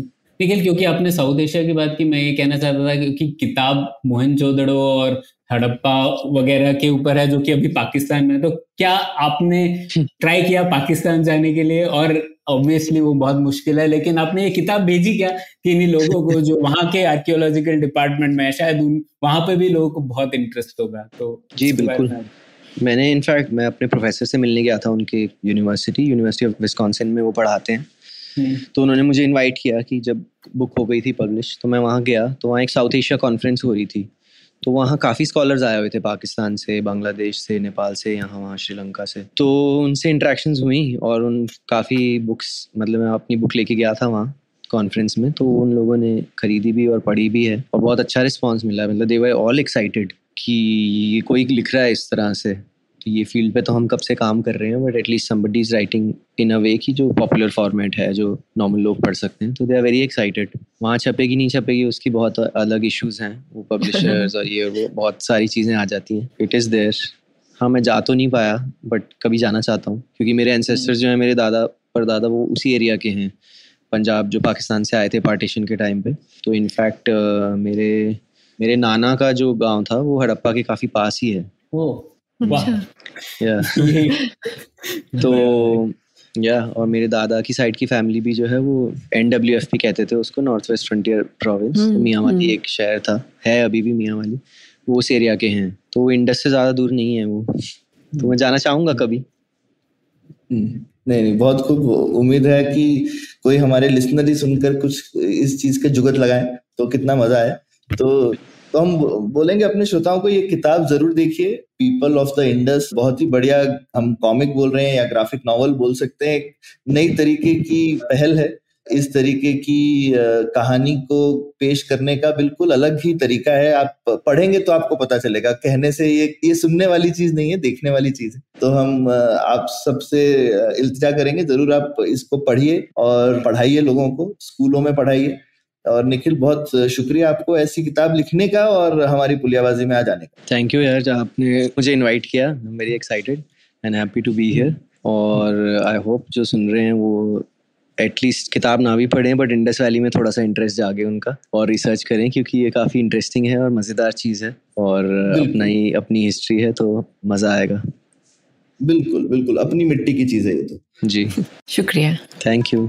निखिल क्योंकि आपने साउथ एशिया की बात की मैं ये कहना चाहता था क्योंकि किताब मोहनजोदड़ो और हड़प्पा वगैरह के ऊपर है जो कि अभी पाकिस्तान में है। तो क्या आपने ट्राई किया पाकिस्तान जाने के लिए? और ऑब्वियसली वो बहुत मुश्किल है लेकिन आपने ये किताब भेजी क्या कि इन्हीं लोगों को जो वहाँ के आर्कियोलॉजिकल डिपार्टमेंट में शायद उन वहाँ पे भी लोगों को बहुत इंटरेस्ट होगा? तो जी, बिल्कुल। मैंने इनफैक्ट मैं अपने प्रोफेसर से मिलने गया था उनके यूनिवर्सिटी यूनिवर्सिटी ऑफ़ विस्कॉन्सिन में वो पढ़ाते हैं। हम्म, तो उन्होंने मुझे इनवाइट किया कि जब बुक हो गई थी पब्लिश तो मैं वहाँ गया तो वहाँ एक साउथ एशिया कॉन्फ्रेंस हो रही थी। तो वहाँ काफ़ी स्कॉलर्स आए हुए थे पाकिस्तान से, बांग्लादेश से, नेपाल से, यहाँ वहाँ श्रीलंका से। तो उनसे इंट्रैक्शन हुई और उन काफ़ी बुक्स मतलब मैं अपनी बुक लेके गया था वहाँ कॉन्फ्रेंस में। तो उन लोगों ने खरीदी भी और पढ़ी भी है और बहुत अच्छा रिस्पॉन्स मिला। मतलब दे वर ऑल एक्साइटेड कि ये कोई लिख रहा है इस तरह से। ये फ़ील्ड पे तो हम कब से काम कर रहे हैं but at least somebody is writing in a way की जो पॉपुलर फॉर्मेट है, जो नॉर्मल लोग पढ़ सकते हैं। तो दे आर वेरी एक्साइटेड वहाँ छपेगी, नहीं छपेगी, उसकी बहुत अलग इश्यूज़ हैं, वो पब्लिशर्स और ये, वो बहुत सारी चीज़ें आ जाती हैं। इट इज़ देयर हाँ मैं जा तो नहीं पाया बट कभी जाना चाहता हूँ, क्योंकि मेरे एंसेस्टर्स जो हैं, मेरे दादा पर दादा वो उसी एरिया के हैं। पंजाब जो पाकिस्तान से आए थे पार्टीशन के टाइम पे। तो इनफैक्ट मेरे मेरे नाना का जो गाँव था, वो हड़प्पा के काफ़ी पास ही है। या तो या और मेरे दादा की साइड की फैमिली भी जो है वो एन डब्ल्यू एफ़ पी कहते थे उसको नॉर्थ वेस्ट फ्रंटियर प्रोविंस तो हम्म, मियाँ वाली। एक शहर था है अभी भी मियाँ वाली वो उस एरिया के हैं तो वो इंडस से ज़्यादा दूर नहीं है वो। तो मैं जाना चाहूँगा कभी। हम्म, नहीं नहीं बहुत खूब उम्मीद है कि कोई हमारे लिसनर ही सुनकर कुछ इस चीज़ का जुगत लगाए तो कितना मज़ा आए। तो तो हम बोलेंगे अपने श्रोताओं को, ये किताब ज़रूर देखिए। पीपल ऑफ़ द इंडस बहुत ही बढ़िया हम कॉमिक बोल रहे हैं या ग्राफिक नॉवल बोल सकते हैं। नई तरीके की पहल है। इस तरीके की कहानी को पेश करने का बिल्कुल अलग ही तरीका है। आप पढ़ेंगे तो आपको पता चलेगा। कहने से ये ये सुनने वाली चीज़ नहीं है, देखने वाली चीज़ है। तो हम आप सबसे इल्तजा करेंगे, ज़रूर आप इसको पढ़िए और पढ़ाइए लोगों को, स्कूलों में पढ़ाइए। और निखिल बहुत शुक्रिया आपको ऐसी किताब लिखने का और हमारी पुलियाबाजी में आ जाने का। थैंक यू यार आपने मुझे इनवाइट किया। I am very excited and happy to be here और आई होप जो सुन रहे हैं वो एटलीस्ट किताब ना भी पढ़ें बट इंडस वैली में थोड़ा सा इंटरेस्ट जागे उनका और रिसर्च करें क्योंकि ये काफ़ी इंटरेस्टिंग है और मज़ेदार चीज़ है और अपना ही अपनी हिस्ट्री है तो मज़ा आएगा। बिल्कुल बिल्कुल अपनी मिट्टी की चीज़ है ये तो। जी। शुक्रिया। Thank you